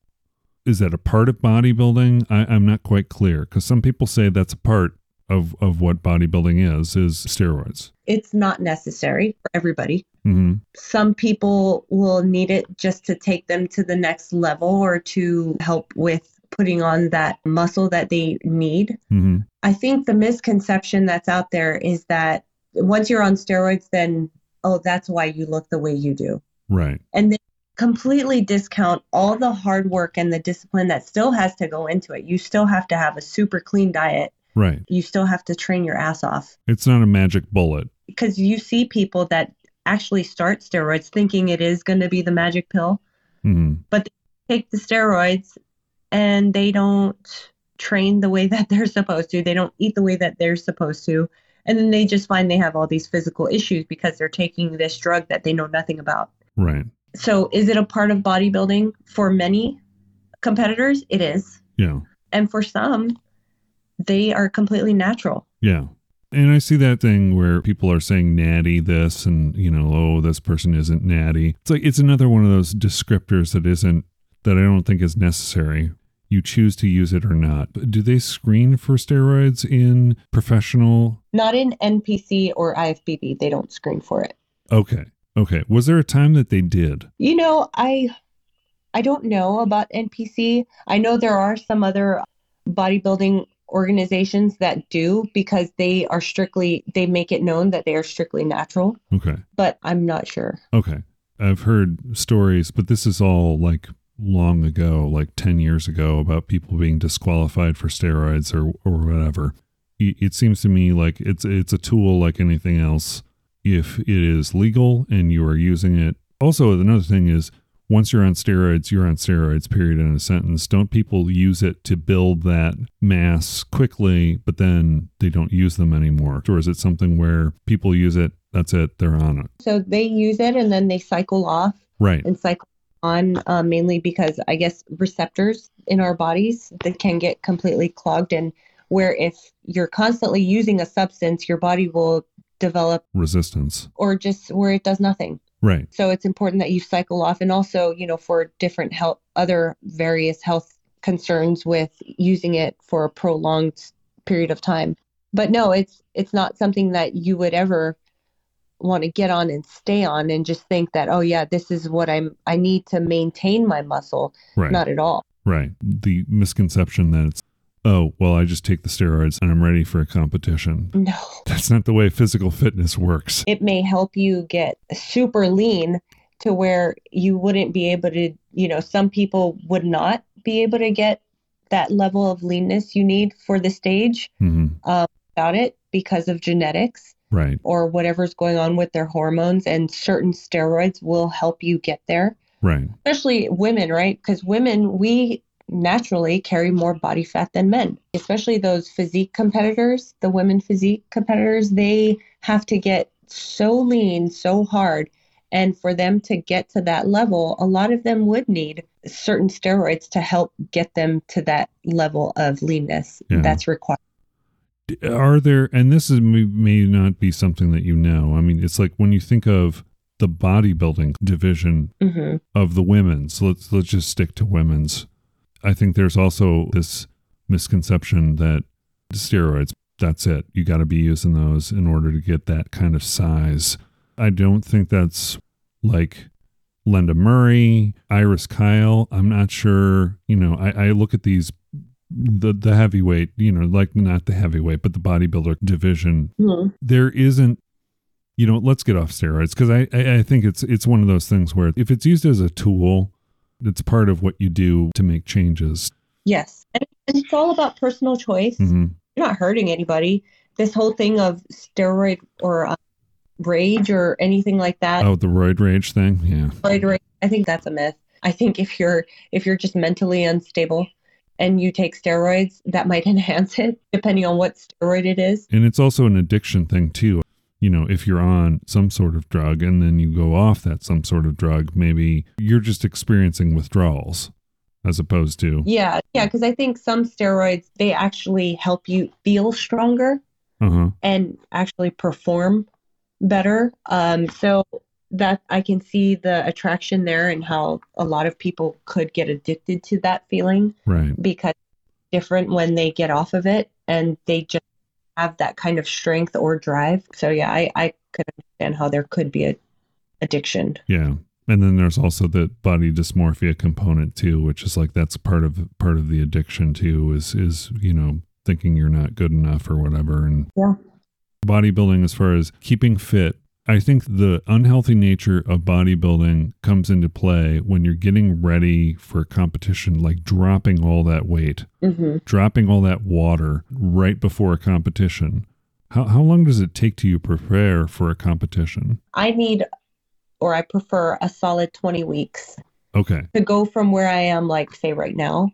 Is that a part of bodybuilding? I, I'm not quite clear because some people say that's a part of, of what bodybuilding is, is steroids. It's not necessary for everybody. hmm some people will need it just to take them to the next level or to help with putting on that muscle that they need. hmm I think the misconception that's out there is that once you're on steroids, then, oh, that's why you look the way you do. Right. And they completely discount all the hard work and the discipline that still has to go into it. You still have to have a super clean diet, Right. you still have to train your ass off It's not a magic bullet. because you see people that actually start steroids thinking it is going to be the magic pill. hmm take the steroids and they don't train the way that they're supposed to. They don't eat the way that they're supposed to. And then they just find they have all these physical issues because they're taking this drug that they know nothing about. Right. So, is it a part of bodybuilding? For many competitors, it is. Yeah. And for some, they are completely natural. Yeah. And I see that thing where people are saying natty this and, you know, oh, this person isn't natty. It's like it's another one of those descriptors that isn't that I don't think is necessary. You choose to use it or not. But do they screen for steroids in professional? Not in NPC or IFBB, they don't screen for it. Okay. Okay. Was there a time that they did? You know, I I don't know about NPC. I know there are some other bodybuilding organizations that do because they are strictly they make it known that they are strictly natural, Okay. but I'm not sure. Okay. I've heard stories, but this is all like long ago, like 10 years ago, about people being disqualified for steroids or, or whatever. It it seems to me like it's it's a tool like anything else. If it is legal and you are using it. Also, another thing is once you're on steroids, you're on steroids, period, in a sentence. Don't people use it to build that mass quickly, but then they don't use them anymore? Or is it something where people use it, that's it, they're on it? So they use it and then they cycle off Right. and cycle on uh, mainly because I guess receptors in our bodies that can get completely clogged and where if you're constantly using a substance your body will develop Resistance. or just where it does nothing Right. so it's important that you cycle off and also you know for different health other various health concerns with using it for a prolonged period of time but no it's it's not something that you would ever want to get on and stay on and just think that oh yeah this is what i'm i need to maintain my muscle Right. not at all Right. The misconception that it's, oh, well, I just take the steroids and I'm ready for a competition. no That's not the way physical fitness works. it may help you get super lean to where you wouldn't be able to you know some people would not be able to get that level of leanness you need for the stage hmm without it because of genetics Right. or whatever's going on with their hormones and certain steroids will help you get there Right. especially women right because women we naturally carry more body fat than men especially those physique competitors the women physique competitors they have to get so lean so hard and for them to get to that level a lot of them would need certain steroids to help get them to that level of leanness Yeah. that's required Are there, and this is may, may not be something that you know. I mean, it's like when you think of the bodybuilding division hmm of the women's, let's, let's just stick to women's. I think there's also this misconception that steroids, that's it. You got to be using those in order to get that kind of size. I don't think that's like Lenda Murray, Iris Kyle. I'm not sure. You know, I, I look at these the the heavyweight, you know, like not the heavyweight, but the bodybuilder division. hmm There isn't you know, let's get off steroids because I, I I think it's it's one of those things where if it's used as a tool, it's part of what you do to make changes. yes and it's all about personal choice hmm you're not hurting anybody. This whole thing of steroid or uh, rage or anything like that, Oh, the roid rage thing, yeah. steroid rage, I think that's a myth. I think if you're if you're just mentally unstable and you take steroids, that might enhance it, depending on what steroid it is. And it's also an addiction thing too. You know, if you're on some sort of drug and then you go off that some sort of drug, maybe you're just experiencing withdrawals as opposed to Yeah, yeah, because I think some steroids they actually help you feel stronger uh-huh. and actually perform better. Um, so that I can see the attraction there and how a lot of people could get addicted to that feeling Right. because different when they get off of it and they just have that kind of strength or drive. So yeah, I, I could understand how there could be a addiction. Yeah. And then there's also the body dysmorphia component too, which is like that's part of part of the addiction too, is is, you know, thinking you're not good enough or whatever. And Yeah. bodybuilding as far as keeping fit, I think the unhealthy nature of bodybuilding comes into play when you're getting ready for a competition, like dropping all that weight, hmm dropping all that water right before a competition. How, how long does it take to you prepare for a competition? I need, or I prefer a solid 20 weeks Okay. to go from where I am, like say right now,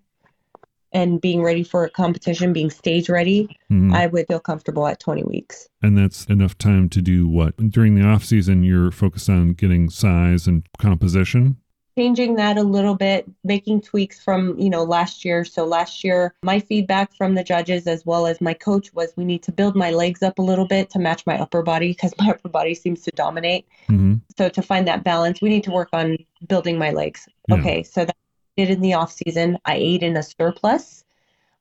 and being ready for a competition, being stage ready, Mhm. I would feel comfortable at 20 weeks. and that's enough time to do what? During the off season, you're focused on getting size and composition. Changing that a little bit, making tweaks from, you know, last year. So last year, my feedback from the judges as well as my coach was we need to build my legs up a little bit to match my upper body because my upper body seems to dominate. hmm So to find that balance, we need to work on building my legs. Yeah. Okay, so that did in the off season. I ate in a surplus,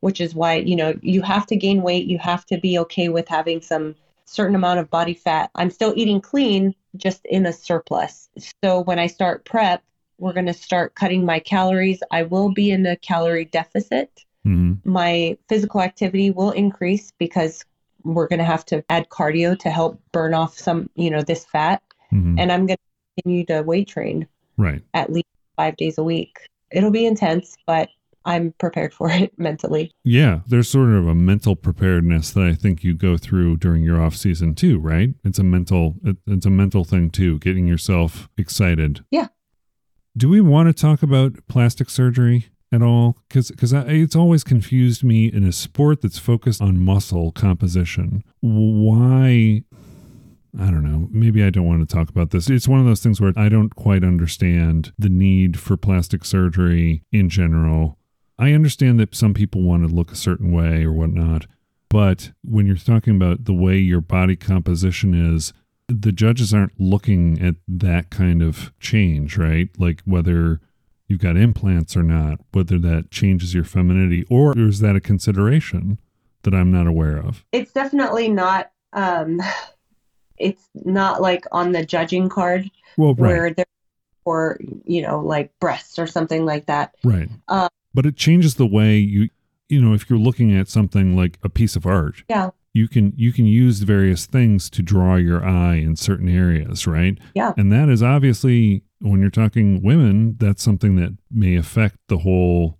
which is why you know you have to gain weight. You have to be okay with having some certain amount of body fat. I'm still eating clean, just in a surplus. So when I start prep, we're going to start cutting my calories. I will be in a calorie deficit hmm My physical activity will increase because we're going to have to add cardio to help burn off some, you know, this fat. hmm And I'm going to continue to weight train Right. at least five days a week. It'll be intense, but I'm prepared for it mentally. Yeah, there's sort of a mental preparedness that I think you go through during your off season too, right? It's a mental it, it's a mental thing too, getting yourself excited. Yeah. Do we want to talk about plastic surgery at all? Because because it's always confused me in a sport that's focused on muscle composition. Why? I don't know. Maybe I don't want to talk about this. It's one of those things where I don't quite understand the need for plastic surgery in general. I understand that some people want to look a certain way or whatnot, but when you're talking about the way your body composition is, the judges aren't looking at that kind of change, right? Like whether you've got implants or not, whether that changes your femininity, or is that a consideration that I'm not aware of? It's definitely not. Um, it's not like on the judging card Well, right, where they're for you know like breasts or something like that. right. Uh, but it changes the way you, you know, if you're looking at something like a piece of art, Yeah, you can you can use various things to draw your eye in certain areas right Yeah. and that is obviously when you're talking women that's something that may affect the whole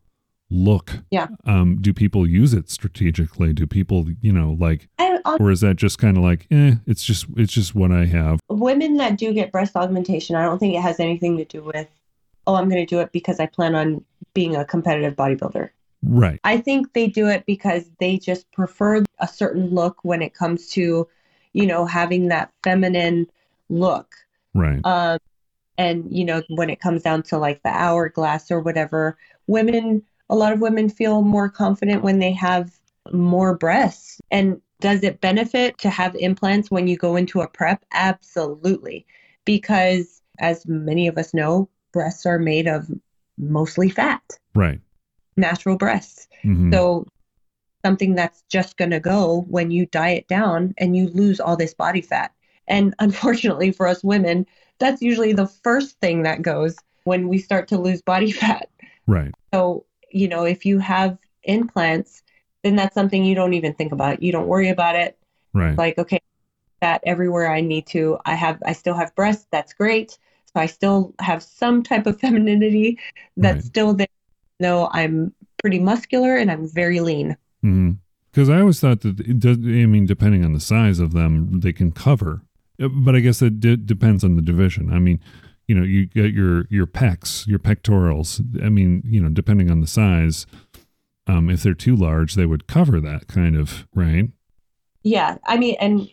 look Yeah. um do people use it strategically do people you know like on or is that just kind of like eh it's just it's just what i have women that do get breast augmentation, I don't think it has anything to do with, oh, I'm going to do it because I plan on being a competitive bodybuilder. right I think they do it because they just prefer a certain look when it comes to, you know, having that feminine look. right Um, and, you know, when it comes down to like the hourglass or whatever, women, a lot of women feel more confident when they have more breasts. And does it benefit to have implants when you go into a prep? Absolutely. Because as many of us know, breasts are made of mostly fat, right natural breasts. Mhm. So something that's just going to go when you diet down and you lose all this body fat. And unfortunately for us women, that's usually the first thing that goes when we start to lose body fat. right So, you know, if you have implants, then that's something you don't even think about. You don't worry about it. right Like, okay, that everywhere I need to. I have I still have breasts, that's great. So I still have some type of femininity that's Right. still there. though I'm pretty muscular and I'm very lean. Mm-hmm. Because I always thought that it does. I mean, depending on the size of them, they can cover. But I guess it d- depends on the division. I mean, you know, you get your your pecs, your pectorals. I mean, you know, depending on the size, um, if they're too large, they would cover that kind of right. Yeah, I mean, and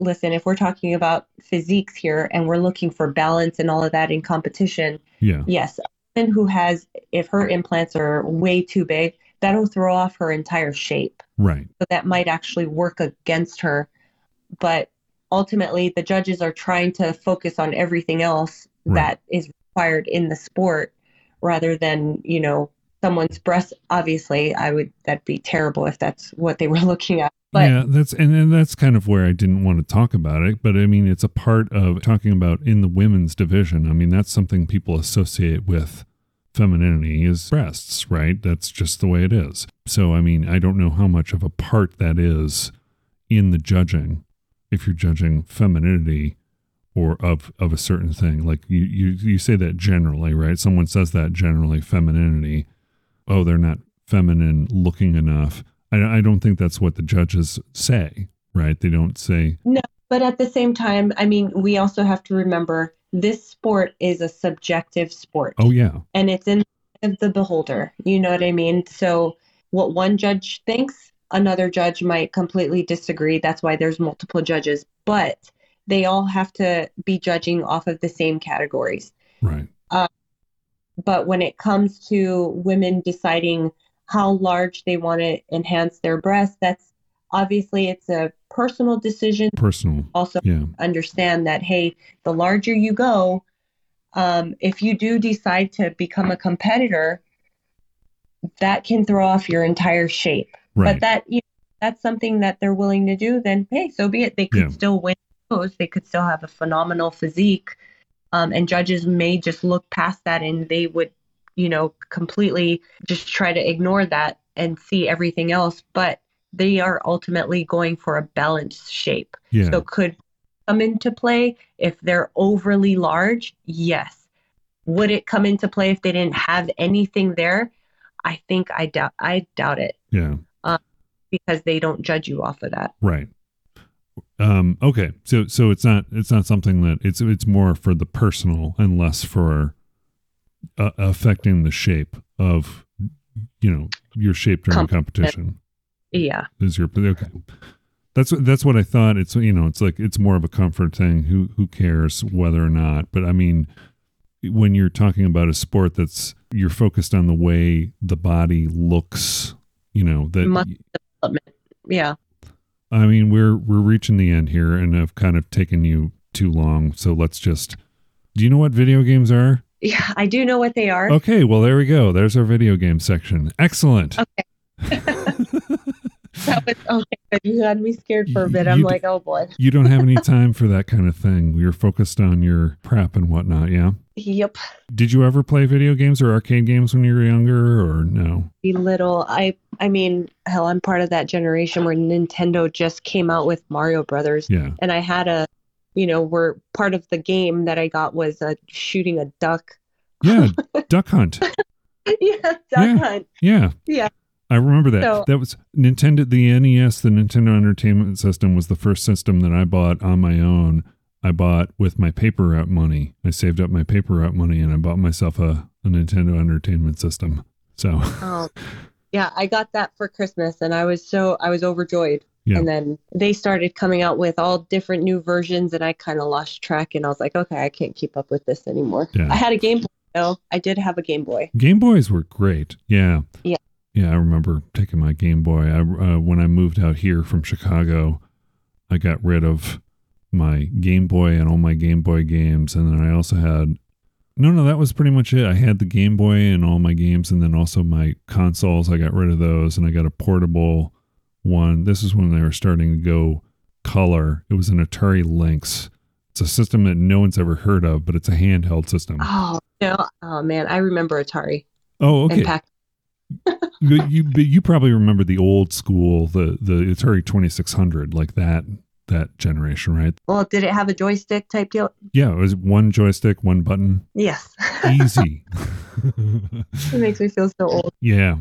listen, if we're talking about physiques here and we're looking for balance and all of that in competition, Yeah, yes, a woman who has, if her implants are way too big, that'll throw off her entire shape. right. So that might actually work against her. But ultimately, the judges are trying to focus on everything else Right. that is required in the sport rather than, you know, someone's breast. Obviously, I would, that'd be terrible if that's what they were looking at. But yeah, that's and, and that's kind of where I didn't want to talk about it, but I mean it's a part of talking about in the women's division. I mean that's something people associate with femininity is breasts, right? That's just the way it is. So I mean, I don't know how much of a part that is in the judging if you're judging femininity or of of a certain thing. Like you you you say that generally, right? Someone says that generally femininity. Oh, they're not feminine looking enough. I, I don't think that's what the judges say, right? They don't say, no. But at the same time, I mean, we also have to remember this sport is a subjective sport oh, yeah, and it's in the beholder. You know what I mean? So what one judge thinks, another judge might completely disagree. That's why there's multiple judges, but they all have to be judging off of the same categories. right. But when it comes to women deciding how large they want to enhance their breasts, that's obviously it's a personal decision. Personal. Also Yeah. understand that hey the larger you go um, if you do decide to become a competitor that can throw off your entire shape Right. but that you know, that's something that they're willing to do then hey so be it they could Yeah. still win they could still have a phenomenal physique um, and judges may just look past that and they would you know completely just try to ignore that and see everything else, but they are ultimately going for a balanced shape. Yeah. So could come into play if they're overly large? Yes. Would it come into play if they didn't have anything there? I think I doubt I doubt it yeah. because they don't judge you off of that. Right. Um, okay. So so it's not it's not something that it's it's more for the personal and less for uh, affecting the shape of you know your shape during competition. Yeah. Is your okay? That's what that's what I thought. It's you know it's like it's more of a comfort thing. Who who cares whether or not? But I mean, when you're talking about a sport that's you're focused on the way the body looks, you know that development. Yeah. I mean, we're we're reaching the end here, and I've kind of taken you too long. So let's just. Do you know what video games are? Yeah, I do know what they are. Okay, well there we go. There's our video game section. Excellent. Okay. That was okay. But you had me scared for a bit. I'm like, oh boy. You don't have any time for that kind of thing. You're focused on your prep and whatnot. Yeah. Yep. Did you ever play video games or arcade games when you were younger, or no? Be little. I. I mean, hell, I'm part of that generation where Nintendo just came out with Mario Brothers, Yeah. and I had a, you know, where part of the game that I got was uh, shooting a duck. Yeah. Duck Hunt. yeah, duck Yeah. hunt. Yeah. Yeah. I remember that. So- that was Nintendo. The NES, the Nintendo Entertainment System, was the first system that I bought on my own. I bought with my paper route money. I saved up my paper route money and I bought myself a, a Nintendo Entertainment System. So, Oh, yeah, I got that for Christmas, and I was so I was overjoyed. Yeah. And then they started coming out with all different new versions, and I kind of lost track. And I was like, okay, I can't keep up with this anymore. Yeah. I had a Game Boy. though. I did have a Game Boy. Game Boys were great. Yeah. Yeah. Yeah, I remember taking my Game Boy. I uh, when I moved out here from Chicago, I got rid of my Game Boy and all my Game Boy games, and then I also had. No, no, that was pretty much it. I had the Game Boy and all my games, and then also my consoles. I got rid of those, and I got a portable one. This is when they were starting to go color. It was an Atari Lynx. It's a system that no one's ever heard of, but it's a handheld system. Oh no! Oh man, I remember Atari Oh, okay. You, you but you probably remember the old school, the the Atari Twenty Six Hundred, like that that generation, right? Well, did it have a joystick type deal? Yeah, it was one joystick, one button, Yes. easy. it makes me feel so old. yeah.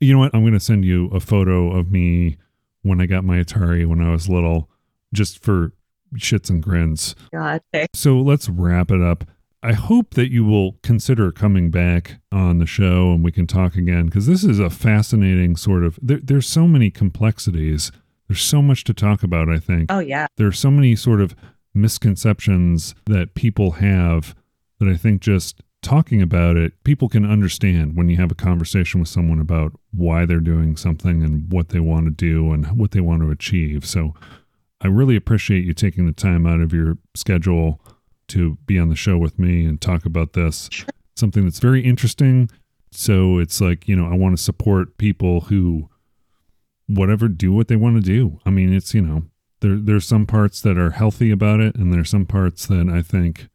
You know what? I'm going to send you a photo of me when I got my Atari when I was little, just for shits and grins. God. So let's wrap it up. I hope that you will consider coming back on the show and we can talk again because this is a fascinating sort of. There, there's so many complexities. There's so much to talk about. I think Oh yeah. there are so many sort of misconceptions that people have that I think just talking about it, people can understand when you have a conversation with someone about why they're doing something and what they want to do and what they want to achieve. So I really appreciate you taking the time out of your schedule to be on the show with me and talk about this. Something that's very interesting. So it's like, you know, I want to support people who whatever do what they want to do. I mean, it's, you know, there there's some parts that are healthy about it and there's some parts that I think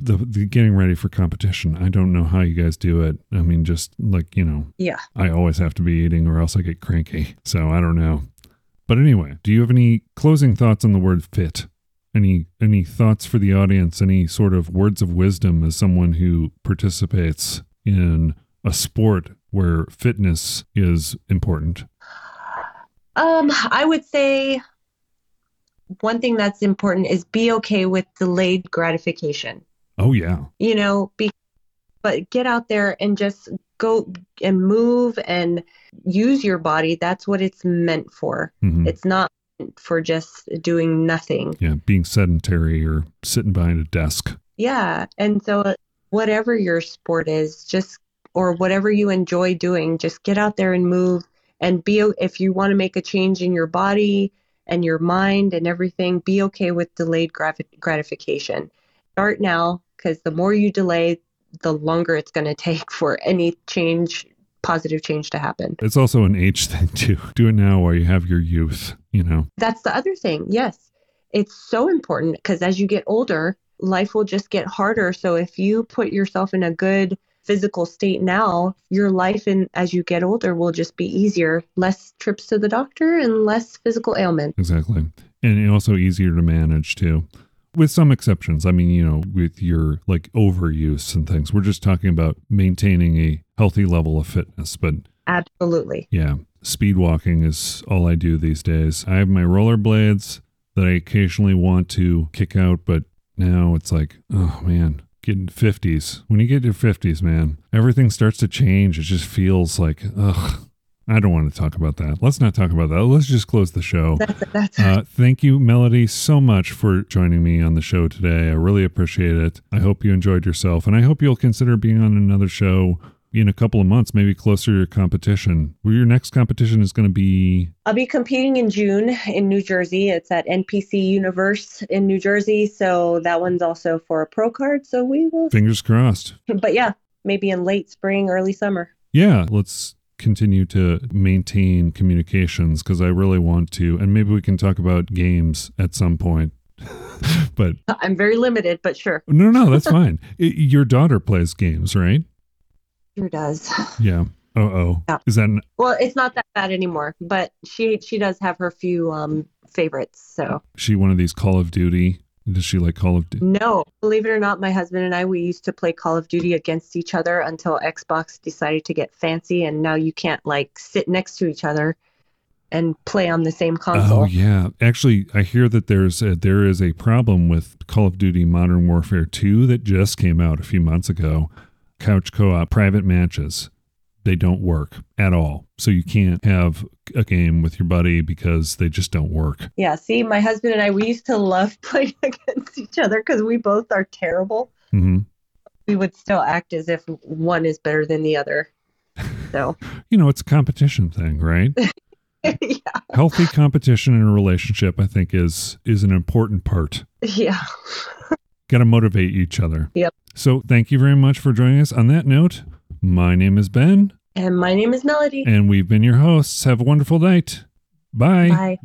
the, the getting ready for competition. I don't know how you guys do it. I mean, just like, you know, Yeah. I always have to be eating or else I get cranky. So I don't know. But anyway, do you have any closing thoughts on the word fit? Any any thoughts for the audience? Any sort of words of wisdom as someone who participates in a sport where fitness is important? Um, I would say one thing that's important is be okay with delayed gratification. Oh yeah. You know, be but get out there and just go and move and use your body. That's what it's meant for. Mhm. It's not for just doing nothing. Yeah, being sedentary or sitting behind a desk. Yeah. And so, uh, whatever your sport is, just or whatever you enjoy doing, just get out there and move and be, if you want to make a change in your body and your mind and everything, be okay with delayed grat- gratification. Start now because the more you delay, the longer it's going to take for any change, positive change to happen. It's also an age thing too. Do it now while you have your youth, you know. That's the other thing. Yes. It's so important because as you get older, life will just get harder. So if you put yourself in a good physical state now, your life and as you get older will just be easier. Less trips to the doctor and less physical ailment. Exactly. And also easier to manage too. With some exceptions. I mean, you know, with your like overuse and things. We're just talking about maintaining a healthy level of fitness. But Absolutely. yeah, speed walking is all I do these days. I have my rollerblades that I occasionally want to kick out, but now it's like, oh man, getting 50s. When you get your 50s, man, everything starts to change. It just feels like, ugh. I don't want to talk about that. Let's not talk about that. Let's just close the show. That's that's Uh, thank you, Melody, so much for joining me on the show today. I really appreciate it. I hope you enjoyed yourself, and I hope you'll consider being on another show in a couple of months, maybe closer to your competition. Your next competition is going to be. I'll be competing in June in New Jersey. It's at NPC Universe in New Jersey. So that one's also for a pro card. So we will, Fingers crossed. but yeah, maybe in late spring, early summer. Yeah, let's continue to maintain communications because I really want to, and maybe we can talk about games at some point. but I'm very limited, but sure. no, no, that's fine. I- your daughter plays games, right? Sure does. Yeah. Uh oh. Yeah. Is that an Well, it's not that bad anymore, but she she does have her few um favorites. So she one of these Call of Duty? Does she like Call of Duty? no, believe it or not, my husband and I we used to play Call of Duty against each other until Xbox decided to get fancy, and now you can't like sit next to each other and play on the same console. Oh yeah, actually, I hear that there's a, there is a problem with Call of Duty Modern Warfare 2 that just came out a few months ago. Couch co-op private matches, they don't work at all. So you can't have a game with your buddy because they just don't work. Yeah, see, my husband and I, we used to love playing against each other because we both are terrible. hmm We would still act as if one is better than the other. So, You know, it's a competition thing, right? yeah, Healthy competition in a relationship, I think, is is an important part. yeah. Got to motivate each other. Yep. So thank you very much for joining us. On that note, my name is Ben. And my name is Melody. And we've been your hosts. Have a wonderful night. Bye. Bye.